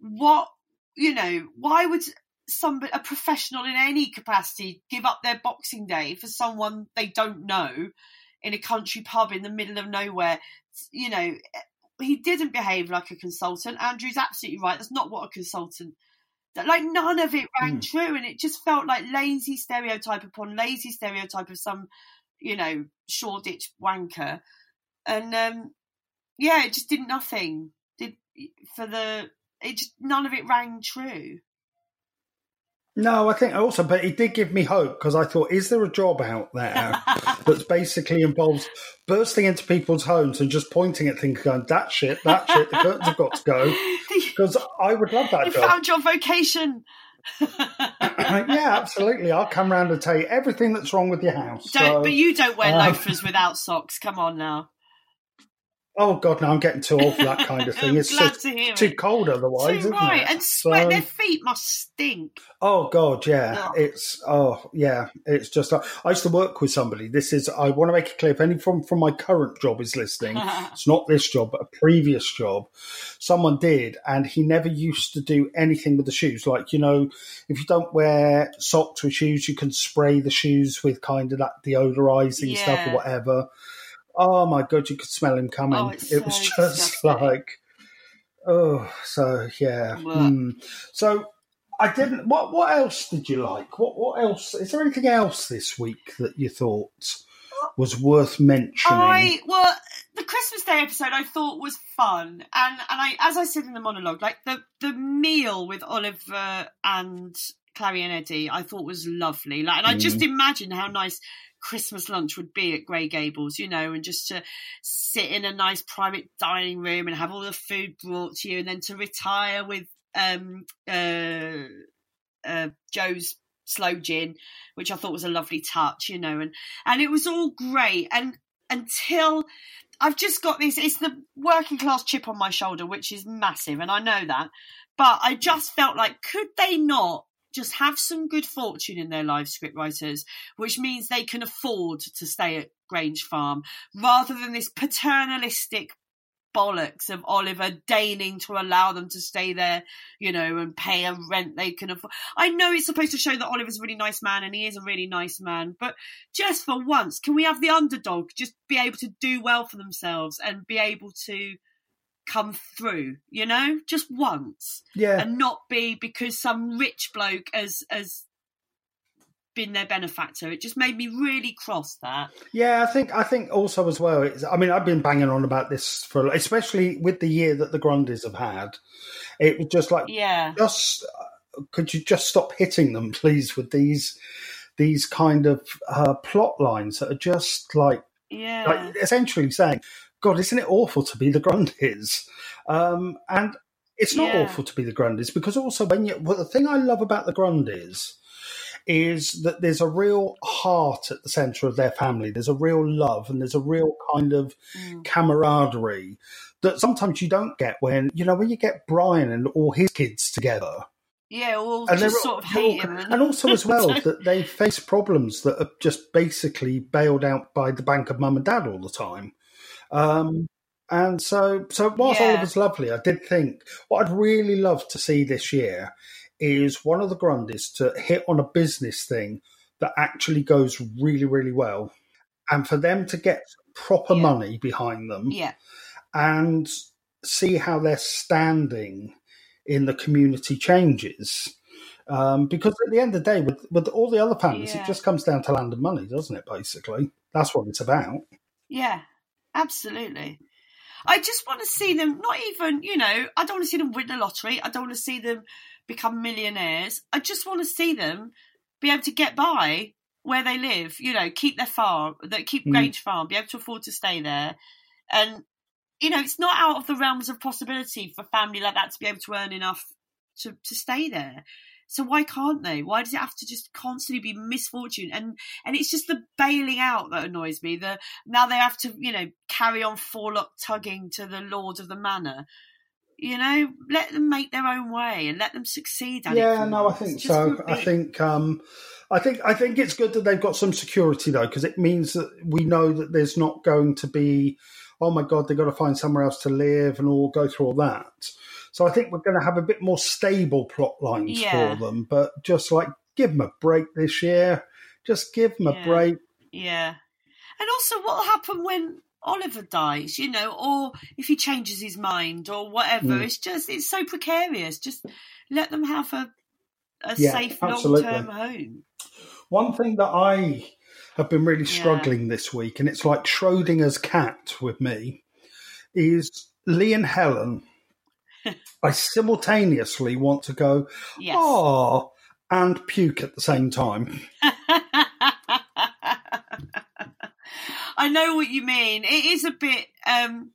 Speaker 1: What you know? Why would somebody, a professional in any capacity, give up their Boxing Day for someone they don't know in a country pub in the middle of nowhere? You know, he didn't behave like a consultant. Andrew's absolutely right. That's not what a consultant. That Like none of it rang true, and it just felt like lazy stereotype upon lazy stereotype of some, you know, Shoreditch wanker, and um, yeah, it just did nothing. Did for the it just none of it rang true.
Speaker 3: No, I think also, but it did give me hope because I thought, is there a job out there that's basically involves bursting into people's homes and just pointing at things, going, "That shit, that shit, the curtains have got to go." Because I would love that job.
Speaker 1: You
Speaker 3: job.
Speaker 1: found your vocation.
Speaker 3: yeah, absolutely. I'll come round and tell you everything that's wrong with your house.
Speaker 1: Don't,
Speaker 3: So,
Speaker 1: but you don't wear
Speaker 3: um,
Speaker 1: loafers without socks. Come on now.
Speaker 3: Oh God, no! I'm getting too old for that kind of thing. It's just
Speaker 1: to
Speaker 3: too
Speaker 1: it.
Speaker 3: cold otherwise,
Speaker 1: Too
Speaker 3: isn't
Speaker 1: right,
Speaker 3: it?
Speaker 1: and sweat.
Speaker 3: So-
Speaker 1: Their feet must stink.
Speaker 3: Oh God, yeah.
Speaker 1: Ugh.
Speaker 3: It's oh yeah. It's just uh, I used to work with somebody. This is I want to make it clear if any from from my current job is listening. it's not this job, but a previous job. Someone did, and he never used to do anything with the shoes. Like you know, if you don't wear socks with shoes, you can spray the shoes with kind of that deodorizing stuff or whatever. Oh my God, you could smell him coming.
Speaker 1: Oh,
Speaker 3: it was just
Speaker 1: disgusting.
Speaker 3: like. Oh, so yeah. Hmm. So I didn't. What What else did you like? What What else? Is there anything else this week that you thought was worth mentioning?
Speaker 1: I well, the Christmas Day episode I thought was fun, and and I, as I said in the monologue, like the the meal with Oliver and Clarrie and Eddie, I thought was lovely. Like, and I just
Speaker 3: Mm.
Speaker 1: imagine how nice Christmas lunch would be at Grey Gables, you know, and just to sit in a nice private dining room and have all the food brought to you, and then to retire with um uh, uh Joe's sloe gin, which I thought was a lovely touch, you know, and and it was all great. And until I've just got this it's the working class chip on my shoulder which is massive and I know that but I just felt like could they not just have some good fortune in their lives scriptwriters which means they can afford to stay at Grange Farm rather than this paternalistic bollocks of Oliver deigning to allow them to stay there, you know, and pay a rent they can afford. I know it's supposed to show that Oliver's a really nice man and he is a really nice man, but just for once, can we have the underdog just be able to do well for themselves and be able to come through, you know, just once,
Speaker 3: yeah.
Speaker 1: and not be because some rich bloke has has been their benefactor. It just made me really cross that.
Speaker 3: Yeah, I think I think also as well. It's, I mean, I've been banging on about this for, especially with the year that the Grundys have had. It was just like,
Speaker 1: Yeah.
Speaker 3: just uh, could you just stop hitting them, please, with these these kind of uh, plot lines that are just like
Speaker 1: Yeah.
Speaker 3: like essentially saying, "God, isn't it awful to be the Grundys?" Um, and it's not
Speaker 1: Yeah.
Speaker 3: awful to be the Grundys because also when you well, the thing I love about the Grundys is that there's a real heart at the centre of their family. There's a real love and there's a real kind of
Speaker 1: Mm.
Speaker 3: camaraderie that sometimes you don't get when you know when you get Brian and all his kids together
Speaker 1: Yeah, all
Speaker 3: and
Speaker 1: just sort of
Speaker 3: all- they're all-
Speaker 1: hate him.
Speaker 3: and also as well that they face problems that are just basically bailed out by the bank of mum and dad all the time. Um, and so, so whilst
Speaker 1: Yeah.
Speaker 3: Oliver's lovely, I did think what I'd really love to see this year is one of the Grundys to hit on a business thing that actually goes really, really well, and for them to get proper
Speaker 1: Yeah.
Speaker 3: money behind them
Speaker 1: yeah,
Speaker 3: and see how their standing in the community changes. Um, because at the end of the day, with, with all the other families,
Speaker 1: Yeah.
Speaker 3: it just comes down to land and money, doesn't it? Basically, that's what it's about.
Speaker 1: yeah, absolutely. I just want to see them, not even, you know, I don't want to see them win the lottery. I don't want to see them become millionaires. I just want to see them be able to get by where they live, you know, keep their farm, that keep
Speaker 3: Mm.
Speaker 1: Grange Farm, be able to afford to stay there. And, you know, it's not out of the realms of possibility for a family like that to be able to earn enough to, to stay there. So why can't they? Why does it have to just constantly be misfortune? And and it's just the bailing out that annoys me. The now they have to, you know, carry on forelock tugging to the lord of the manor. You know, let them make their own way and let them succeed at it.
Speaker 3: yeah, no, I think so.
Speaker 1: a
Speaker 3: I think, um, I think, I think it's good that they've got some security though, because it means that we know that there's not going to be, oh my god, they've got to find somewhere else to live and all go through all that. So I think we're going to have a bit more stable plot lines
Speaker 1: Yeah.
Speaker 3: for them, but just like give them a break this year. Just give them
Speaker 1: Yeah.
Speaker 3: a break.
Speaker 1: Yeah. And also, what will happen when Oliver dies, you know, or if he changes his mind or whatever?
Speaker 3: Mm.
Speaker 1: It's just, it's so precarious. Just let them have a, a
Speaker 3: Yeah,
Speaker 1: safe, long term home.
Speaker 3: One thing that I have been really
Speaker 1: Yeah.
Speaker 3: struggling this week, and it's like Schrodinger's cat with me, is Lee and Helen. I simultaneously want to go,
Speaker 1: Yes.
Speaker 3: oh, and puke at the same time.
Speaker 1: I know what you mean. It is a bit. Um,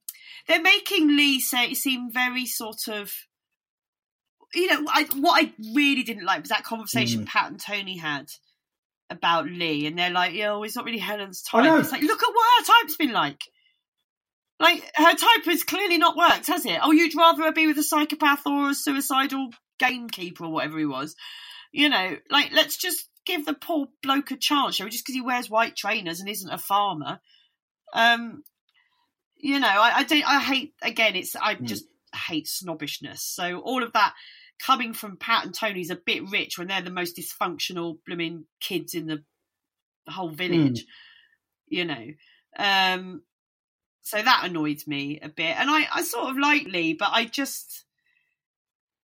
Speaker 1: they're making Lee say seem very sort of. You know, I, what I really didn't like was that conversation
Speaker 3: Mm.
Speaker 1: Pat and Tony had about Lee, and they're like, "Yo, it's not really Helen's type." It's like, look at what her type's been like. Like her type has clearly not worked, has it? Oh, you'd rather be with a psychopath or a suicidal gamekeeper or whatever he was. You know, like let's just give the poor bloke a chance, shall we? Just because he wears white trainers and isn't a farmer. Um, you know, I, I don't. I hate again. It's I just hate snobbishness. So all of that coming from Pat and Tony's a bit rich when they're the most dysfunctional blooming kids in the whole village. You know, um, so that annoyed me a bit, and I, I sort of like Lee, but I just.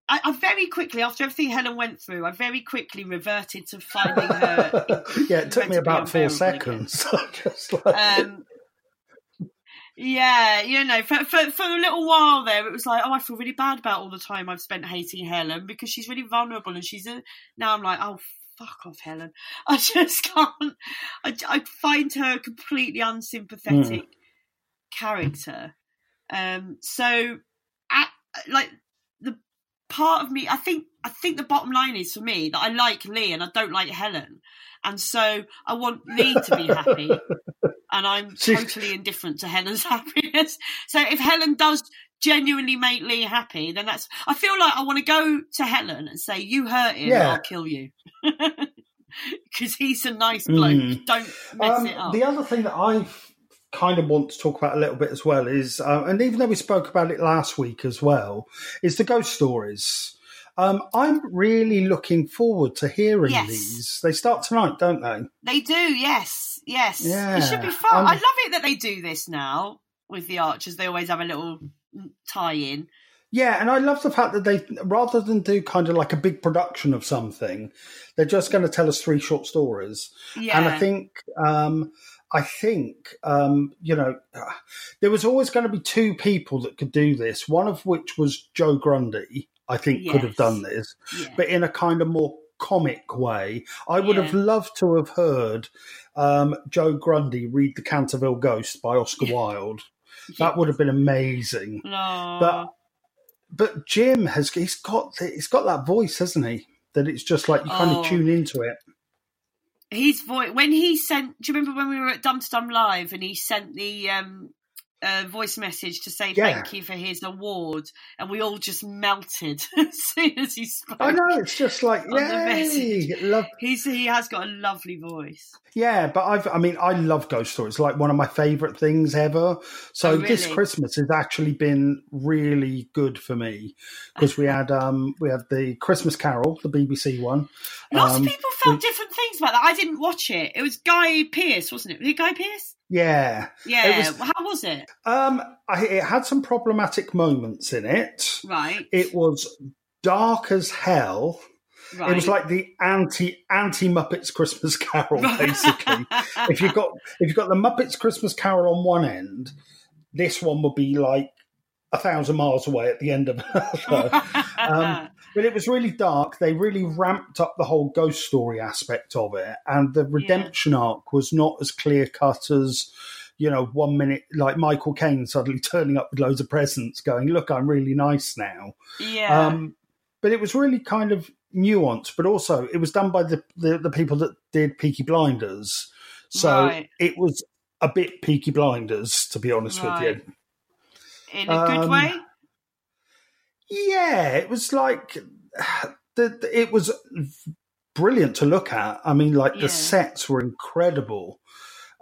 Speaker 1: I, I very quickly, after everything Helen went through, I very quickly reverted to finding her.
Speaker 3: yeah, it took me about four seconds. Just like,
Speaker 1: Um, yeah, you know, for, for for a little while there, it was like, oh, I feel really bad about all the time I've spent hating Helen because she's really vulnerable and she's a. Now I'm like, oh, fuck off, Helen. I just can't. I, I find her a completely unsympathetic character. Um, so, at, like the part of me, I think, I think the bottom line is for me that I like Lee and I don't like Helen, and so I want Lee to be happy and I'm totally indifferent to Helen's happiness. So if Helen does genuinely make Lee happy, then that's. I feel like I want to go to Helen and say, "You hurt him,
Speaker 3: Yeah.
Speaker 1: I'll kill you," because he's a nice bloke.
Speaker 3: Mm.
Speaker 1: Don't mess
Speaker 3: Um,
Speaker 1: it up.
Speaker 3: The other thing that I kind of want to talk about a little bit as well is, uh, and even though we spoke about it last week as well, is the ghost stories. Um, I'm really looking forward to hearing
Speaker 1: Yes.
Speaker 3: these. They start tonight, don't they?
Speaker 1: They do, yes, yes.
Speaker 3: Yeah.
Speaker 1: It should be fun.
Speaker 3: Um,
Speaker 1: I love it that they do this now with the Archers. They always have a little tie-in.
Speaker 3: Yeah, and I love the fact that they, rather than do kind of like a big production of something, they're just going to tell us three short stories.
Speaker 1: Yeah.
Speaker 3: And I think, um, I think, um, you know, there was always going to be two people that could do this. One of which was Joe Grundy. I think could have done this,
Speaker 1: Yeah.
Speaker 3: but in a kind of more comic way. I would have loved to have heard um, Joe Grundy read The Canterville Ghost by Oscar Wilde. That would have been amazing.
Speaker 1: No.
Speaker 3: But but Jim has he's got he's got that voice, hasn't he? That it's just like you kind
Speaker 1: Oh.
Speaker 3: of tune into it.
Speaker 1: his voice when he sent do you remember when we were at Dum Dum Live and he sent the um uh, voice message to say
Speaker 3: Yeah.
Speaker 1: thank you for his award and we all just melted as soon as he spoke
Speaker 3: I know it's just like yay, love
Speaker 1: He's he has got a lovely voice.
Speaker 3: yeah. But I've I mean I love ghost stories, like one of my favourite things ever. So
Speaker 1: Oh,
Speaker 3: this? Christmas has actually been really good for me because we had um we had the Christmas Carol, the BBC one.
Speaker 1: Lots
Speaker 3: Um,
Speaker 1: of people felt different things about that. I didn't watch it. It was Guy Pearce, wasn't it? Was it Guy Pearce?
Speaker 3: Yeah,
Speaker 1: Yeah.
Speaker 3: Was-
Speaker 1: How was it?
Speaker 3: um, I, it had some problematic moments in it.
Speaker 1: Right.
Speaker 3: It was dark as hell.
Speaker 1: Right.
Speaker 3: It was like the anti anti Muppets Christmas Carol, basically. if you got if you got the Muppets Christmas Carol on one end, this one would be like a thousand miles away at the end of um, but it was really dark. They really ramped up the whole ghost story aspect of it, and the redemption arc was not as clear cut as. You know, one minute, like Michael Caine suddenly turning up with loads of presents, going, "Look, I'm really nice now."
Speaker 1: yeah.
Speaker 3: Um, but it was really kind of nuanced, but also it was done by the, the, the people that did Peaky Blinders. So
Speaker 1: Right.
Speaker 3: it was a bit Peaky Blinders, to be honest with you.
Speaker 1: In a good
Speaker 3: um,
Speaker 1: way?
Speaker 3: Yeah, it was like the, the- it was brilliant to look at. I mean, like
Speaker 1: Yeah.
Speaker 3: the sets were incredible.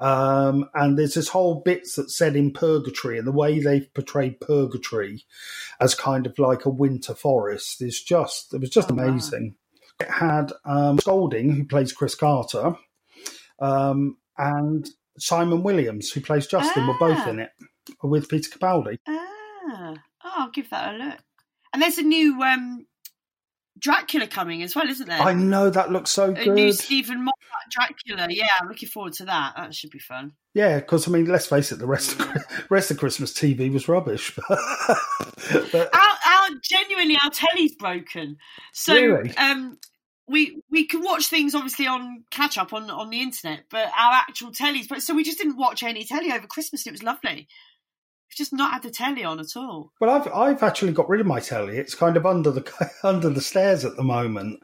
Speaker 3: Um, and there's this whole bits that said in purgatory and the way they've portrayed purgatory as kind of like a winter forest is just it was just
Speaker 1: Oh, wow.
Speaker 3: amazing. It had um, Scolding, who plays Chris Carter, um, and Simon Williams, who plays Justin, were both
Speaker 1: Ah.
Speaker 3: in it with Peter Capaldi.
Speaker 1: Ah, oh, I'll give that a look. And there's a new um, Dracula coming as well, isn't there?
Speaker 3: I know that looks so good.
Speaker 1: a new
Speaker 3: good.
Speaker 1: Steven Moffat Dracula. Yeah, I'm looking forward to that. That should be fun.
Speaker 3: Yeah, because I mean, let's face it, the rest of rest of Christmas TV was rubbish. but
Speaker 1: Our, our genuinely our telly's broken. So
Speaker 3: Really?
Speaker 1: um, we we can watch things obviously on catch up on on the internet, but our actual telly's. But so we just didn't watch any telly over Christmas. It was lovely. We've just not had the telly on at all.
Speaker 3: well, I've I've actually got rid of my telly. It's kind of under the under the stairs at the moment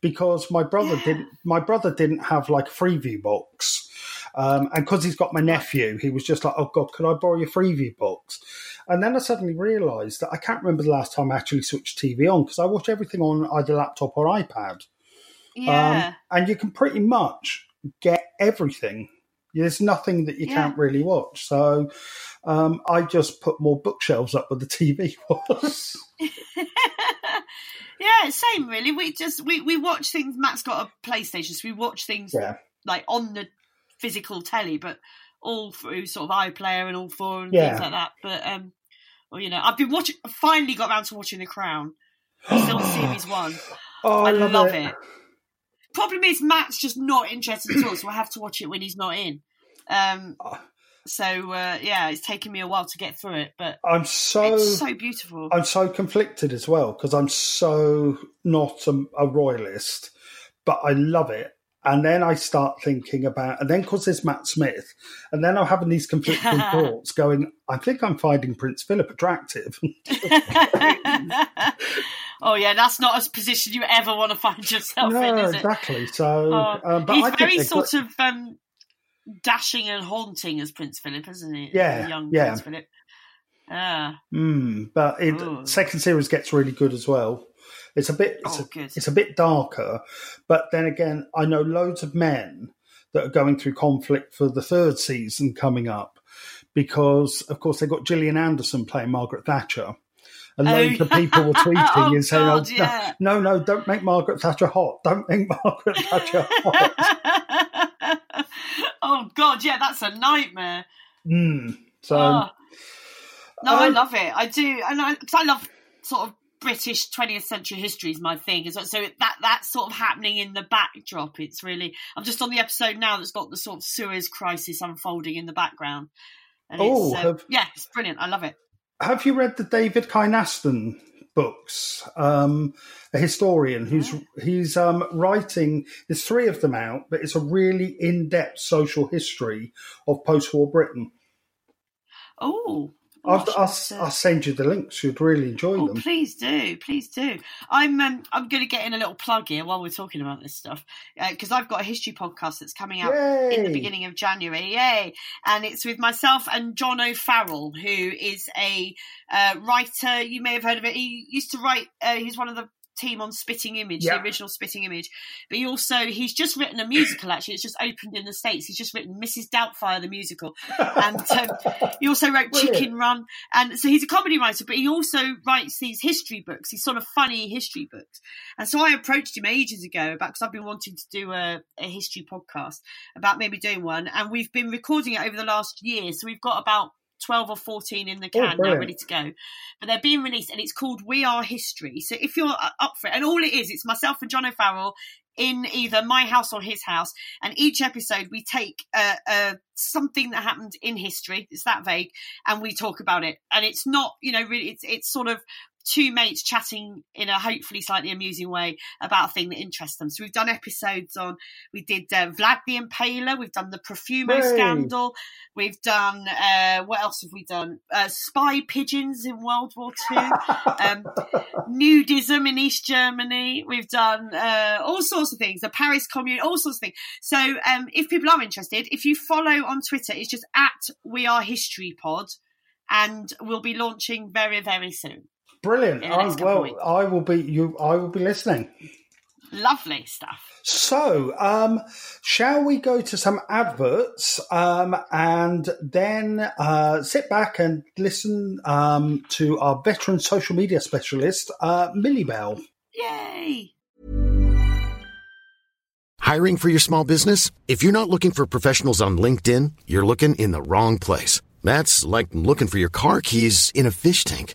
Speaker 3: because my brother didn't my brother didn't have like a Freeview box. Um, and because he's got my nephew, he was just like, "Oh God, could I borrow your Freeview box?" And then I suddenly realised that I can't remember the last time I actually switched TV on because I watch everything on either laptop or iPad.
Speaker 1: Yeah.
Speaker 3: Um, and you can pretty much get everything. There's nothing that you
Speaker 1: Yeah.
Speaker 3: can't really watch. So um, I just put more bookshelves up where the TV was.
Speaker 1: yeah, same really. We just we we watch things. Matt's got a PlayStation, so we watch things
Speaker 3: yeah.
Speaker 1: like on the physical telly, but all through sort of iPlayer and all four and
Speaker 3: Yeah.
Speaker 1: things like that. But um, well, you know, I've been watching. Finally, got around to watching The Crown. Still series one.
Speaker 3: Oh,
Speaker 1: I,
Speaker 3: I love,
Speaker 1: love
Speaker 3: it.
Speaker 1: it. Problem is, Matt's just not interested at all, so I have to watch it when he's not in. Um, so uh, yeah, it's taken me a while to get through it, but
Speaker 3: I'm so
Speaker 1: it's so beautiful.
Speaker 3: I'm so conflicted as well because I'm so not a, a royalist, but I love it. And then I start thinking about, and then because there's Matt Smith, and then I'm having these conflicting thoughts going, I think I'm finding Prince Philip attractive.
Speaker 1: oh yeah, that's not a position you ever want to find yourself in,
Speaker 3: no,
Speaker 1: is it?
Speaker 3: exactly. So,
Speaker 1: Oh,
Speaker 3: um, but
Speaker 1: he's
Speaker 3: I
Speaker 1: very sort of um, dashing and haunting as Prince Philip, isn't he?
Speaker 3: Yeah,
Speaker 1: young
Speaker 3: yeah.
Speaker 1: Prince Philip. Ah,
Speaker 3: Mm, but it,
Speaker 1: Ooh.
Speaker 3: second series gets really good as well. It's a bit, it's,
Speaker 1: Oh,
Speaker 3: a, it's a bit darker, but then again, I know loads of men that are going through conflict for the third season coming up because, of course, they got Gillian Anderson playing Margaret Thatcher. And
Speaker 1: Oh,
Speaker 3: loads of people were tweeting
Speaker 1: oh,
Speaker 3: and saying,
Speaker 1: God,
Speaker 3: oh,
Speaker 1: yeah.
Speaker 3: no, no, don't make Margaret Thatcher hot. Don't make Margaret Thatcher hot.
Speaker 1: oh God, yeah, that's a nightmare.
Speaker 3: Mm. So,
Speaker 1: Oh. No, I
Speaker 3: Um,
Speaker 1: love it. I do, and I, cause I love sort of British 20th century history is my thing. So so that that's sort of happening in the backdrop. It's really. I'm just on the episode now that's got the sort of Suez crisis unfolding in the background. And
Speaker 3: Oh,
Speaker 1: uh,
Speaker 3: have-
Speaker 1: yeah, it's brilliant. I love it.
Speaker 3: Have you read the David Kynaston books? Um, a historian who's he's um, writing. There's three of them out, but it's a really in-depth social history of post-war Britain.
Speaker 1: Oh.
Speaker 3: I'll, I'll, I'll send you the links. You'd really enjoy
Speaker 1: Oh,
Speaker 3: them.
Speaker 1: please do, please do. I'm um, I'm going to get in a little plug here while we're talking about this stuff because I've got a history podcast that's coming out in the beginning of January. Yay! And it's with myself and John O'Farrell, who is a uh, writer. You may have heard of it. He used to write. Uh, he's one of the team on Spitting Image,
Speaker 3: Yeah.
Speaker 1: the original Spitting Image. But he also he's just written a musical. Actually, it's just opened in the states. He's just written Mrs. Doubtfire the musical, and um, he also wrote
Speaker 3: Brilliant.
Speaker 1: Chicken Run. And so he's a comedy writer, but he also writes these history books, these sort of funny history books. And so I approached him ages ago about because I've been wanting to do a, a history podcast about maybe doing one, and we've been recording it over the last year. So we've got about. 12 or 14 in the
Speaker 3: Oh,
Speaker 1: can now
Speaker 3: brilliant.
Speaker 1: ready to go. But they're being released and it's called we are history. So if you're uh, up for it and all it is it's myself and john o'farrell in either my house or his house and each episode we take uh, uh, something that happened in history it's that vague and we talk about it. And it's not you know really it's it's sort of two mates chatting in a hopefully slightly amusing way about a thing that interests them so we've done episodes on we did uh, vlad the impaler we've done the profumo scandal we've done uh, what else have we done uh, spy pigeons in world war two um, nudism in East Germany. We've done uh, all sorts of things, the Paris Commune, all sorts of things. So um, if people are interested, if you follow on Twitter, it's just at We Are History Pod, and we'll be launching very, very soon.
Speaker 3: Brilliant.
Speaker 1: in the next
Speaker 3: Oh,
Speaker 1: couple of
Speaker 3: well,
Speaker 1: weeks.
Speaker 3: I will be you. I will be listening.
Speaker 1: Lovely stuff.
Speaker 3: So, um, shall we go to some adverts um, and then uh, sit back and listen um, to our veteran social media specialist, uh, Millie Bell?
Speaker 1: Yay!
Speaker 9: Hiring for your small business? If you're not looking for professionals on LinkedIn, you're looking in the wrong place. That's like looking for your car keys in a fish tank.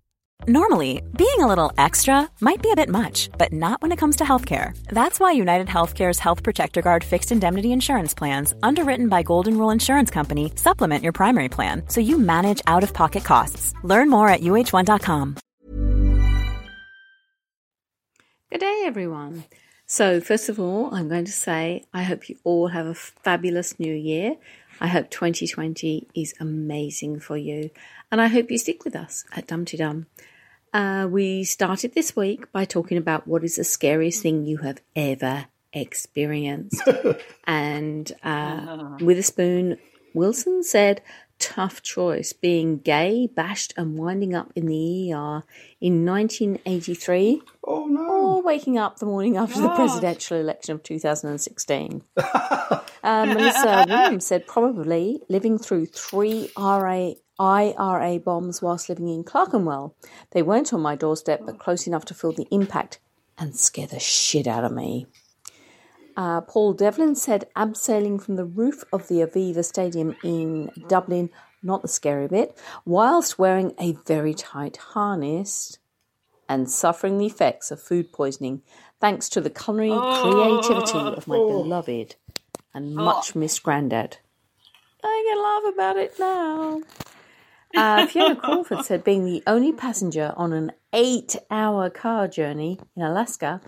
Speaker 10: Normally, being a little extra might be a bit much, but not when it comes to healthcare. That's why United Healthcare's Health Protector Guard fixed indemnity insurance plans, underwritten by Golden Rule Insurance Company, supplement your primary plan so you manage out of pocket costs. Learn more at uh1.com.
Speaker 11: Good day, everyone. So, first of all, I'm going to say I hope you all have a fabulous new year. I hope 2020 is amazing for you, and I hope you stick with us at Dumpty Dum. Uh, we started this week by talking about what is the scariest thing you have ever experienced. and uh, Witherspoon Wilson said, tough choice being gay, bashed, and winding up in the ER in 1983.
Speaker 3: Oh no.
Speaker 11: Or waking up the morning after the presidential election of 2016. um, Melissa Williams said probably living through three RA, IRA bombs whilst living in Clerkenwell. They weren't on my doorstep, but close enough to feel the impact and scare the shit out of me. Uh, Paul Devlin said abseiling from the roof of the Aviva Stadium in Dublin, not the scary bit, whilst wearing a very tight harness and suffering the effects of food poisoning thanks to the culinary creativity of my beloved and much missed granddad. I can laugh about it now. Uh, Fiona Crawford said being the only passenger on an eight hour car journey in Alaska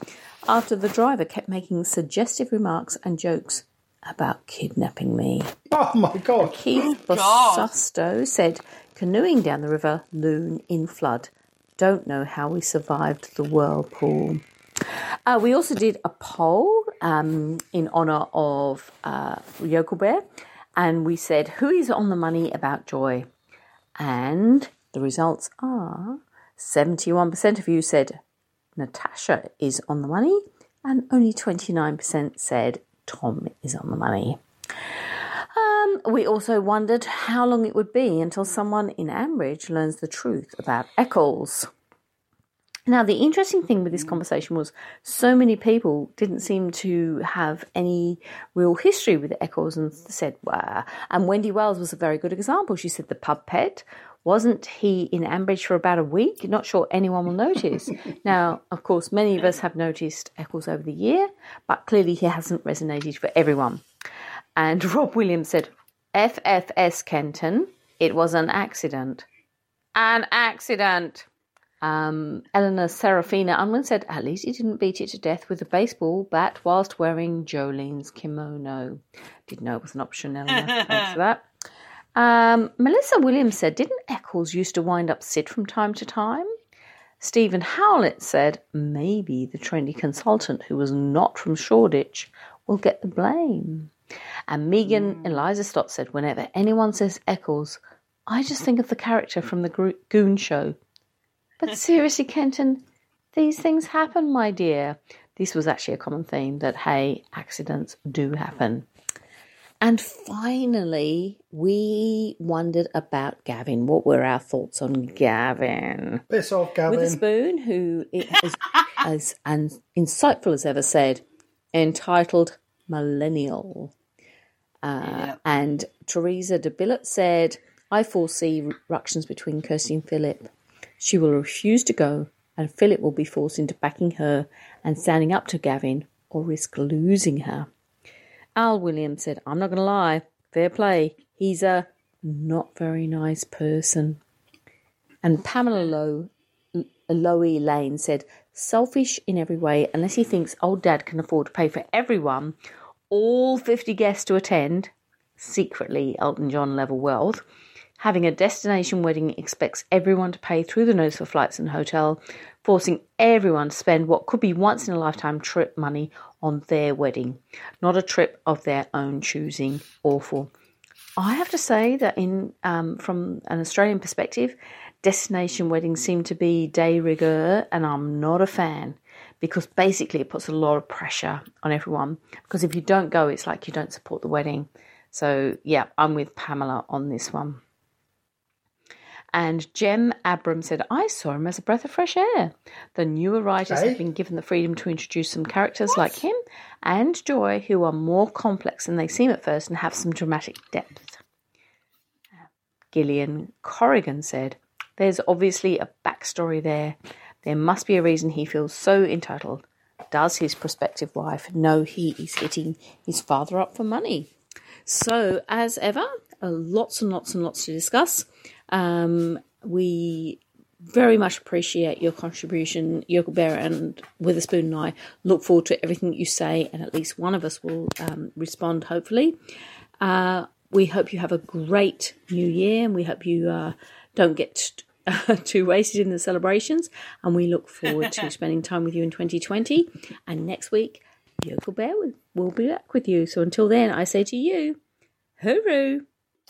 Speaker 11: after the driver kept making suggestive remarks and jokes about kidnapping me.
Speaker 3: Oh my god.
Speaker 11: Keith Bosusto said canoeing down the river Lune in flood. Don't know how we survived the whirlpool. Uh, we also did a poll um, in honour of uh, Yoko Bear, and we said, Who is on the money about joy? And the results are 71% of you said Natasha is on the money, and only 29% said Tom is on the money. Um, we also wondered how long it would be until someone in Ambridge learns the truth about Eccles. Now, the interesting thing with this conversation was so many people didn't seem to have any real history with Eccles and said, wow. And Wendy Wells was a very good example. She said the pub pet. Wasn't he in Ambridge for about a week? Not sure anyone will notice. now, of course, many of us have noticed Eccles over the year, but clearly he hasn't resonated for everyone. And Rob Williams said, FFS Kenton, it was an accident. An accident. Um, Eleanor Serafina Unwin said, at least he didn't beat it to death with a baseball bat whilst wearing Jolene's kimono. Didn't know it was an option, Eleanor. Thanks for that. Um, Melissa Williams said, didn't Eccles used to wind up Sid from time to time? Stephen Howlett said, maybe the trendy consultant who was not from Shoreditch will get the blame. And Megan Eliza Stott said, whenever anyone says Eccles, I just think of the character from the Goon Show. But seriously, Kenton, these things happen, my dear. This was actually a common theme that, hey, accidents do happen. And finally, we wondered about Gavin. What were our thoughts on Gavin?
Speaker 3: Piss off, Gavin.
Speaker 11: Witherspoon, who is as and insightful as ever, said, entitled Millennial. Uh, And Teresa de Billet said, I foresee ructions between Kirsty and Philip. She will refuse to go, and Philip will be forced into backing her and standing up to Gavin or risk losing her. Al Williams said, I'm not going to lie, fair play. He's a not very nice person. And Pamela Lowe, Loey Lane said, selfish in every way, unless he thinks old dad can afford to pay for everyone, all 50 guests to attend, secretly Elton John level wealth. Having a destination wedding expects everyone to pay through the nose for flights and hotel, forcing everyone to spend what could be once in a lifetime trip money on their wedding, not a trip of their own choosing. Awful. I have to say that in um, from an Australian perspective, destination weddings seem to be de rigueur, and I'm not a fan because basically it puts a lot of pressure on everyone. Because if you don't go, it's like you don't support the wedding. So yeah, I'm with Pamela on this one. And Jem Abram said, I saw him as a breath of fresh air. The newer writers
Speaker 3: Okay.
Speaker 11: have been given the freedom to introduce some characters like him and Joy who are more complex than they seem at first and have some dramatic depth. Gillian Corrigan said, There's obviously a backstory there. There must be a reason he feels so entitled. Does his prospective wife know he is hitting his father up for money? So, as ever, uh, lots and lots and lots to discuss. Um, we very much appreciate your contribution, Yoko Bear and Witherspoon and I look forward to everything you say, and at least one of us will um, respond, hopefully. Uh, we hope you have a great new year, and we hope you uh, don't get uh, too wasted in the celebrations. And we look forward to spending time with you in 2020. And next week, Yoko Bear will- will be back with you. So until then, I say to you, hooroo!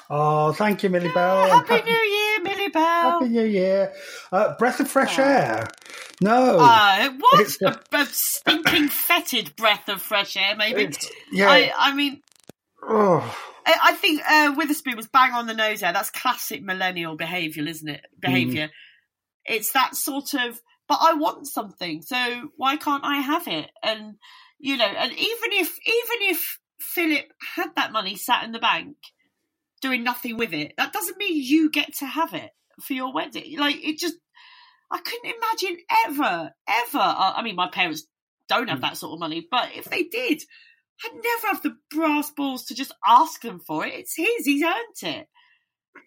Speaker 3: Oh, thank you, Millie Bell.
Speaker 1: Happy New Year, Millie Bell.
Speaker 3: Happy New Year. Uh, breath of fresh air. No.
Speaker 1: Uh, what
Speaker 3: It's-
Speaker 1: a, a stinking fetid breath of fresh air, maybe.
Speaker 3: yeah.
Speaker 1: I, I mean,
Speaker 3: Oh.
Speaker 1: I, I think uh, Witherspoon was bang on the nose there. That's classic millennial behaviour, isn't it? Behaviour. It's that sort of, but I want something, so why can't I have it? And you know, and even if even if Philip had that money sat in the bank, doing nothing with it, that doesn't mean you get to have it for your wedding. Like it just, I couldn't imagine ever, ever. I mean, my parents don't have hmm. that sort of money, but if they did, I'd never have the brass balls to just ask them for it. It's his. He's earned it.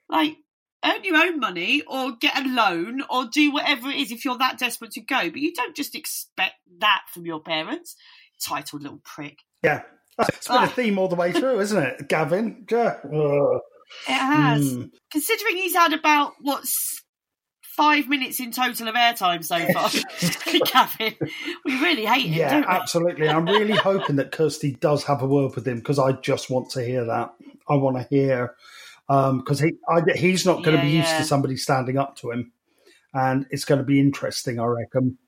Speaker 1: Like, earn your own money or get a loan or do whatever it is if you're that desperate to go. But you don't just expect that from your parents. Titled little prick.
Speaker 3: Yeah. It's been a theme all the way through, isn't it, Gavin? Yeah.
Speaker 1: It has.
Speaker 3: Mm.
Speaker 1: Considering he's had about, what's five minutes in total of airtime so far, Gavin, we really hate him,
Speaker 3: Yeah, absolutely. I'm really hoping that Kirsty does have a word with him because I just want to hear that. I want to hear because he I, he's not going to
Speaker 1: Yeah,
Speaker 3: be used
Speaker 1: yeah.
Speaker 3: to somebody standing up to him, and it's going to be interesting. I reckon.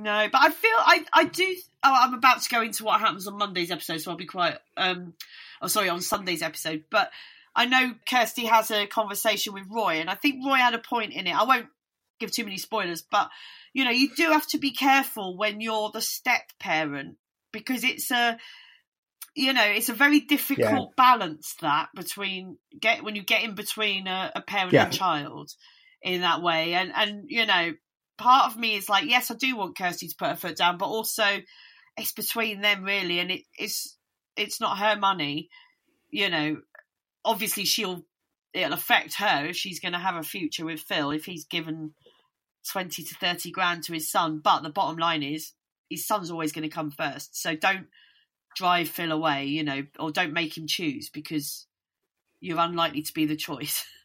Speaker 1: No, but I feel I I do. Oh, I'm about to go into what happens on Monday's episode, so I'll be quiet. Um, oh, sorry, on Sunday's episode. But I know Kirsty has a conversation with Roy, and I think Roy had a point in it. I won't give too many spoilers, but you know, you do have to be careful when you're the step parent because it's a you know it's a very difficult balance that between get when you get in between a, a parent
Speaker 3: Yeah.
Speaker 1: and child in that way and and you know part of me is like yes i do want kirsty to put her foot down but also it's between them really and it, it's it's not her money you know. Obviously she'll it'll affect her if she's going to have a future with phil if he's given 20 to 30 grand to his son but the bottom line is his son's always going to come first so don't drive phil away you know or don't make him choose because you're unlikely to be the choice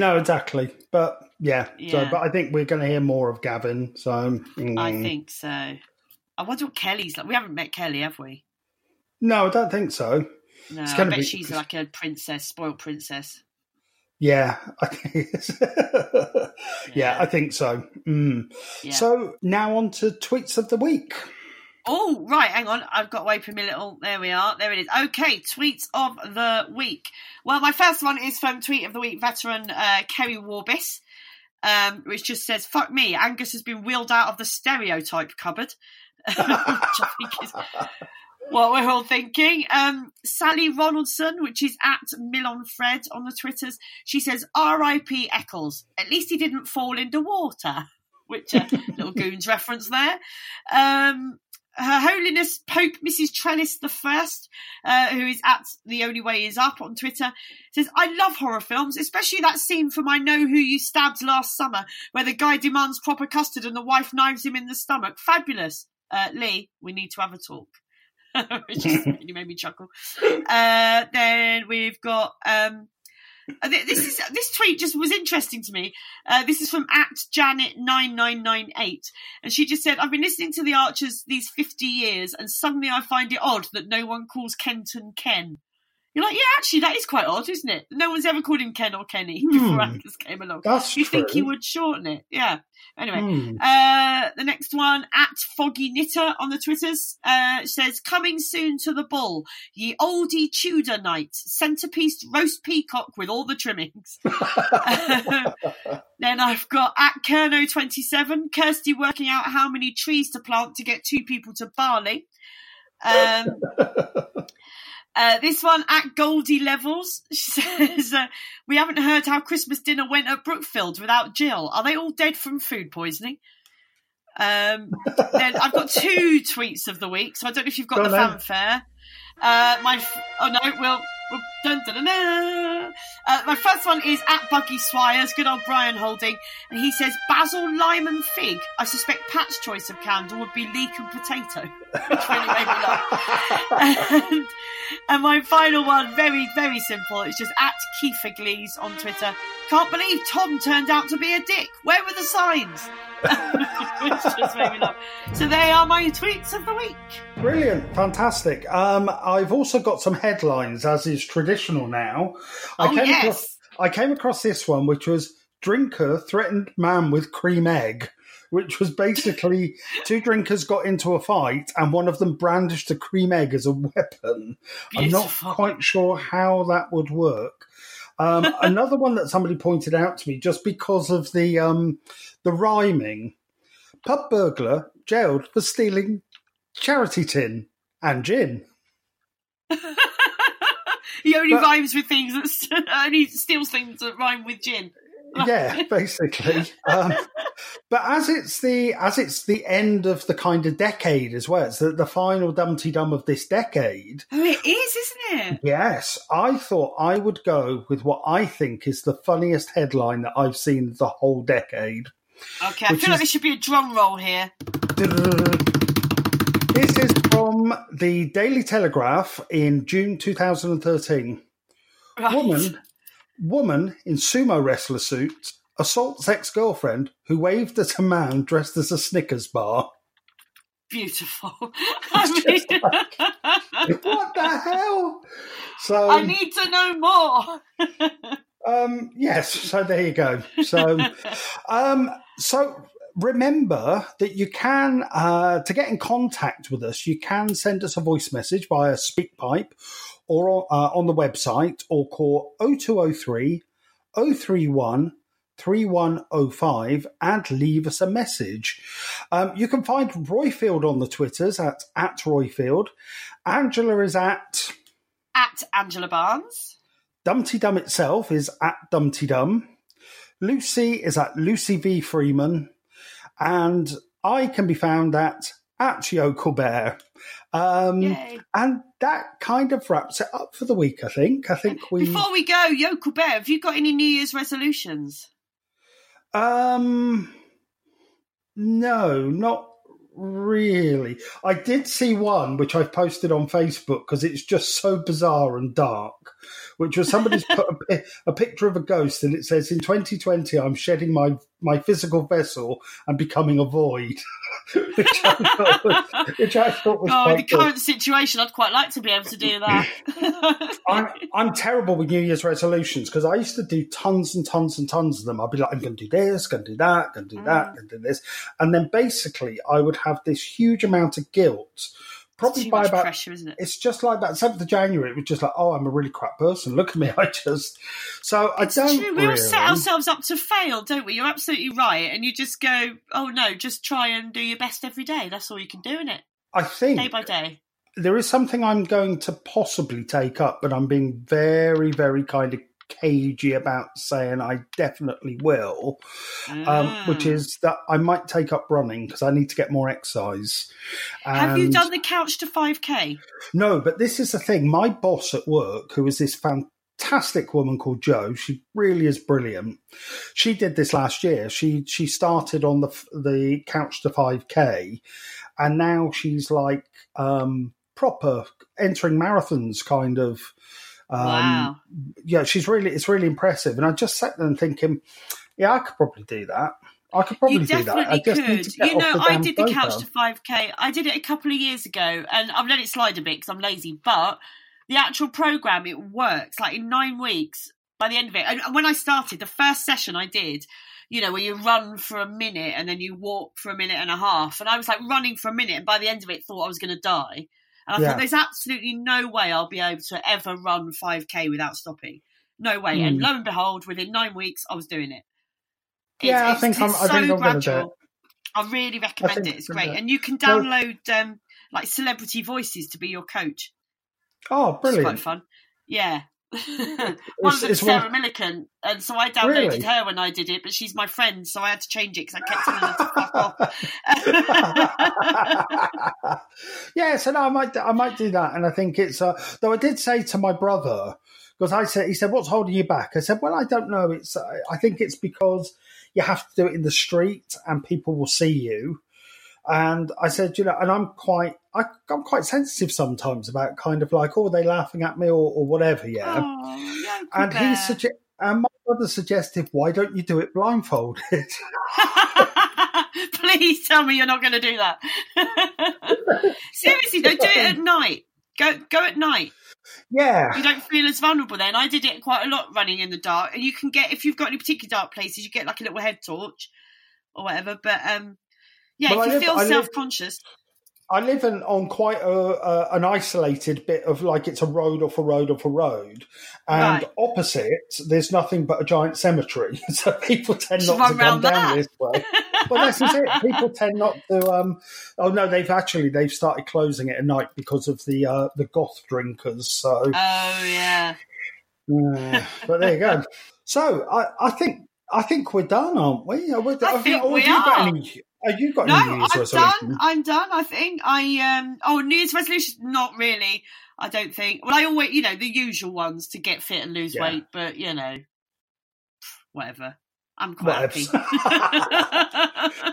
Speaker 3: No, exactly. But yeah, so but I think we're going to hear more of Gavin. So
Speaker 1: i
Speaker 3: mm.
Speaker 1: think so i wonder what kelly's like we haven't met kelly have we
Speaker 3: no, I don't think so.
Speaker 1: no i bet
Speaker 3: be-
Speaker 1: she's like a princess spoiled princess
Speaker 3: Yeah, I think yeah, I think so. Mm.
Speaker 1: Yeah.
Speaker 3: So now on to tweets of the week.
Speaker 1: Oh, right, hang on. I've got to open my little. There we are. There it is. Okay, tweets of the week. Well, my first one is from Tweet of the Week veteran uh, Kerry Warbis, um, which just says, Fuck me, Angus has been wheeled out of the stereotype cupboard. which I think is what we're all thinking. Um, Sally Ronaldson, which is at Milon Fred on the Twitters, she says, R.I.P. Eccles. At least he didn't fall into water. Which uh, little goons reference there. Um, her Holiness Pope Mrs. Trellis the First, uh, who is at The Only Way Is Up on Twitter, says, I love horror films, especially that scene from I Know Who You Stabbed last summer, where the guy demands proper custard and the wife knives him in the stomach. Fabulous. Uh, Lee, we need to have a talk. Which just really made me chuckle. Uh, then we've got um, this is this tweet just was interesting to me. Uh, this is from at Janet nine nine nine eight, and she just said, "I've been listening to the Archers these fifty years, and suddenly I find it odd that no one calls Kenton Ken. You're like, yeah, actually, that is quite odd, isn't it? No one's ever called him Ken or Kenny before
Speaker 3: Hmm.
Speaker 1: Angus came along.
Speaker 3: That's
Speaker 1: you think he would shorten it? Yeah. Anyway,
Speaker 3: Hmm.
Speaker 1: uh, the next one at Foggy Knitter on the Twitters uh, says, "Coming soon to the bull, ye oldie Tudor knight, centerpiece roast peacock with all the trimmings." then I've got at Kerno twenty seven, Kirsty working out how many trees to plant to get two people to Bali. Um, uh, this one at Goldie Levels says, uh, "We haven't heard how Christmas dinner went at Brookfield without Jill. Are they all dead from food poisoning?" Um, then I've got two tweets of the week, so I don't know if you've got
Speaker 3: Go
Speaker 1: the
Speaker 3: on
Speaker 1: fanfare. Uh, my f- oh no, we'll. Uh, my first one is at Buggy Swires, good old Brian Holding, and he says basil, lime, and fig. I suspect Pat's choice of candle would be leek and potato, which really made me laugh. and, and my final one, very very simple. It's just at Kiefer Glees on Twitter. Can't believe Tom turned out to be a dick. Where were the signs? So they are my tweets of the week.
Speaker 3: Brilliant, fantastic. Um, I've also got some headlines, as is traditional now. I
Speaker 1: Oh,
Speaker 3: came
Speaker 1: yes.
Speaker 3: across, I came across this one, which was drinker threatened man with cream egg, which was basically two drinkers got into a fight and one of them brandished a cream egg as a weapon. I'm not quite sure how that would work. Um, another one that somebody pointed out to me, just because of the um, the rhyming, pub burglar jailed for stealing charity tin and gin.
Speaker 1: He only
Speaker 3: But-
Speaker 1: rhymes with things that only steals things that rhyme with gin.
Speaker 3: yeah, basically. Um, but as it's the as it's the end of the kind of decade as well, it's the, the final Dumpty Dum of this decade.
Speaker 1: Oh, it is, isn't it?
Speaker 3: Yes, I thought I would go with what I think is the funniest headline that I've seen the whole decade.
Speaker 1: Okay, I feel like
Speaker 3: is-
Speaker 1: there should be a drum roll here.
Speaker 3: From the Daily Telegraph in June 2013.
Speaker 1: Right.
Speaker 3: Woman, woman in sumo wrestler suit assaults ex-girlfriend who waved at a man dressed as a Snickers bar.
Speaker 1: Beautiful. I mean,
Speaker 3: what the hell? So
Speaker 1: I need to know more.
Speaker 3: Um, yes, so there you go. So, um, so remember that you can, uh, to get in contact with us, you can send us a voice message via SpeakPipe or uh, on the website or call 0203 031 3105 and leave us a message. Um, you can find Roifield on the Twitters at, at Roifield. Angela is at
Speaker 1: At Angela Barnes.
Speaker 3: Dumpty Dum itself is at Dumpty Dum. Lucy is at Lucy V. Freeman. And I can be found at at Yo Colbert. Um, and that kind of wraps it up for the week, I think. I think we.
Speaker 1: Before we go, Yoko Bear, have you got any New Year's resolutions?
Speaker 3: Um, no, not really. I did see one which I've posted on Facebook because it's just so bizarre and dark. Which was somebody's put a, a picture of a ghost and it says, "In 2020, I'm shedding my my physical vessel and becoming a void," which I thought was, which I thought was
Speaker 1: Oh, in the
Speaker 3: good.
Speaker 1: current situation, I'd quite like to be able to do that.
Speaker 3: I'm, I'm terrible with New Year's resolutions because I used to do tons and tons and tons of them. I'd be like, I'm going to do this, going to do that, going to do
Speaker 1: Mm.
Speaker 3: that, going to do this. And then basically, I would have this huge amount of guilt. Probably by about,
Speaker 1: pressure, isn't it?
Speaker 3: it's just like that. 7th of January. It was just like, oh, I'm a really crap person. Look at me. I just, so I don't
Speaker 1: True, we all set ourselves up to fail, don't we? You're absolutely right. And you just go, oh no, just try and do your best every day. That's all you can do, isn't it?
Speaker 3: I think
Speaker 1: Day by day.
Speaker 3: there is something I'm going to possibly take up, but I'm being very, very kind of cagey about saying I definitely will, um, which
Speaker 1: Mm.
Speaker 3: is that I might take up running because I need to get more exercise.
Speaker 1: Have you done the couch to 5k?
Speaker 3: No, but this is the thing. My boss at work, who is this fantastic woman called Jo, she really is brilliant. She did this last year. She she started on the the couch to five k, and now she's like um, proper entering marathons, kind of. Um,
Speaker 1: Wow.
Speaker 3: Yeah, she's really it's really impressive, and I just sat there and thinking, yeah, I could probably do that. I could probably
Speaker 1: You
Speaker 3: do that. I
Speaker 1: definitely could.
Speaker 3: to get
Speaker 1: You know, I did the couch to 5k. I did it a couple of years ago, and I've let it slide a bit because I'm lazy. But the actual program it works like in nine weeks by the end of it. And when I started, the first session I did, you know, where you run for a minute and then you walk for a minute and a half, and I was like running for a minute, and by the end of it, thought I was going to die. And I
Speaker 3: Yeah.
Speaker 1: thought, there's absolutely no way I'll be able to ever run 5k without stopping. No way. And
Speaker 3: Hmm.
Speaker 1: lo and behold, within nine weeks, I was doing it.
Speaker 3: Yeah, I think
Speaker 1: it's
Speaker 3: I'm- I
Speaker 1: so
Speaker 3: think I'm
Speaker 1: gradual. I really recommend
Speaker 3: think
Speaker 1: it. It's great,
Speaker 3: it.
Speaker 1: and you can
Speaker 3: Well-
Speaker 1: download um, like celebrity voices to be your coach.
Speaker 3: Oh,
Speaker 1: It's
Speaker 3: brilliant.
Speaker 1: quite fun. Yeah. One of
Speaker 3: them,
Speaker 1: Sarah
Speaker 3: one-
Speaker 1: Millican, and so I downloaded
Speaker 3: Really?
Speaker 1: her when I did it, but she's my friend, so I had to change it because I kept telling her to fuck off.
Speaker 3: yeah, so no, I might I might do that, and I think it's uh, though I did say to my brother because I said he said what's holding you back? I said well I don't know. It's uh, I think it's because you have to do it in the street and people will see you. And I said, you know, and I'm quite, I, I'm quite sensitive sometimes about kind of like, oh, are they laughing at me or, or whatever, yeah.
Speaker 1: Oh,
Speaker 3: and he suggested, and my brother suggested, why don't you do it blindfolded?
Speaker 1: Please tell me you're not going to do that. Seriously, though, do it at night. Go go at night.
Speaker 3: yeah.
Speaker 1: You don't feel as vulnerable then. I did it quite a lot running in the dark, and you can get if you've got any particular dark places, you get like a little head torch or whatever. But um, yeah, if
Speaker 3: I
Speaker 1: you
Speaker 3: live-
Speaker 1: feel
Speaker 3: I
Speaker 1: self conscious,
Speaker 3: I live in, on quite a, a, an isolated bit of like it's a road off a road off a road, and
Speaker 1: Right.
Speaker 3: opposite there's nothing but a giant cemetery. So people tend
Speaker 1: Just
Speaker 3: not to come
Speaker 1: round
Speaker 3: down
Speaker 1: that.
Speaker 3: this way. Well, this is it. People tend not to. Um, oh no, they've actually they've started closing it at night because of the uh, the goth drinkers. So,
Speaker 1: oh yeah.
Speaker 3: yeah. but there you go. So I, I think I think we're done, aren't we?
Speaker 1: I
Speaker 3: have
Speaker 1: think we
Speaker 3: have you got
Speaker 1: are.
Speaker 3: any? Have you got
Speaker 1: No,
Speaker 3: any New Year's
Speaker 1: I'm done. I'm done. I think I um. Oh, New Year's resolution? Not really. I don't think. Well, I always, you know, the usual ones to get fit and lose
Speaker 3: Yeah.
Speaker 1: weight, but you know, whatever. I'm quite
Speaker 3: Whatevs.
Speaker 1: happy.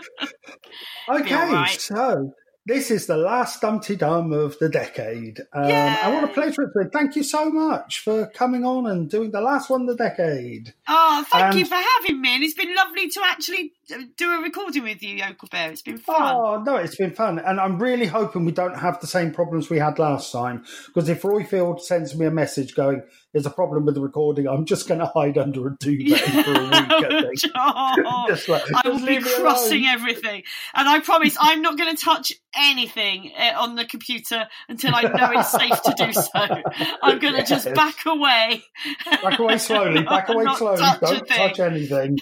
Speaker 3: Okay,
Speaker 1: alright.
Speaker 3: so this is the last Dumpty Dum of the decade. Um, and what a pleasure it's. Thank you so much for coming on and doing the last one of the decade.
Speaker 1: oh, thank you for having me, and it's been lovely to actually uh, do a recording with you, Yokel Bear. It's been fun.
Speaker 3: Oh, no, it's been fun. And I'm really hoping we don't have the same problems we had last time. Because if Roifield sends me a message going, there's a problem with the recording, I'm just going to hide under a duvet for a week.
Speaker 1: Oh,
Speaker 3: Just like,
Speaker 1: I will be crossing everything, and I promise I'm not going to touch anything uh, on the computer until I know it's safe to do so. I'm going to just back away.
Speaker 3: Back away slowly, back away slowly.
Speaker 1: touch
Speaker 3: Don't touch anything.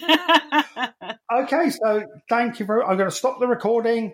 Speaker 3: okay, so thank you very I'm going to stop the recording.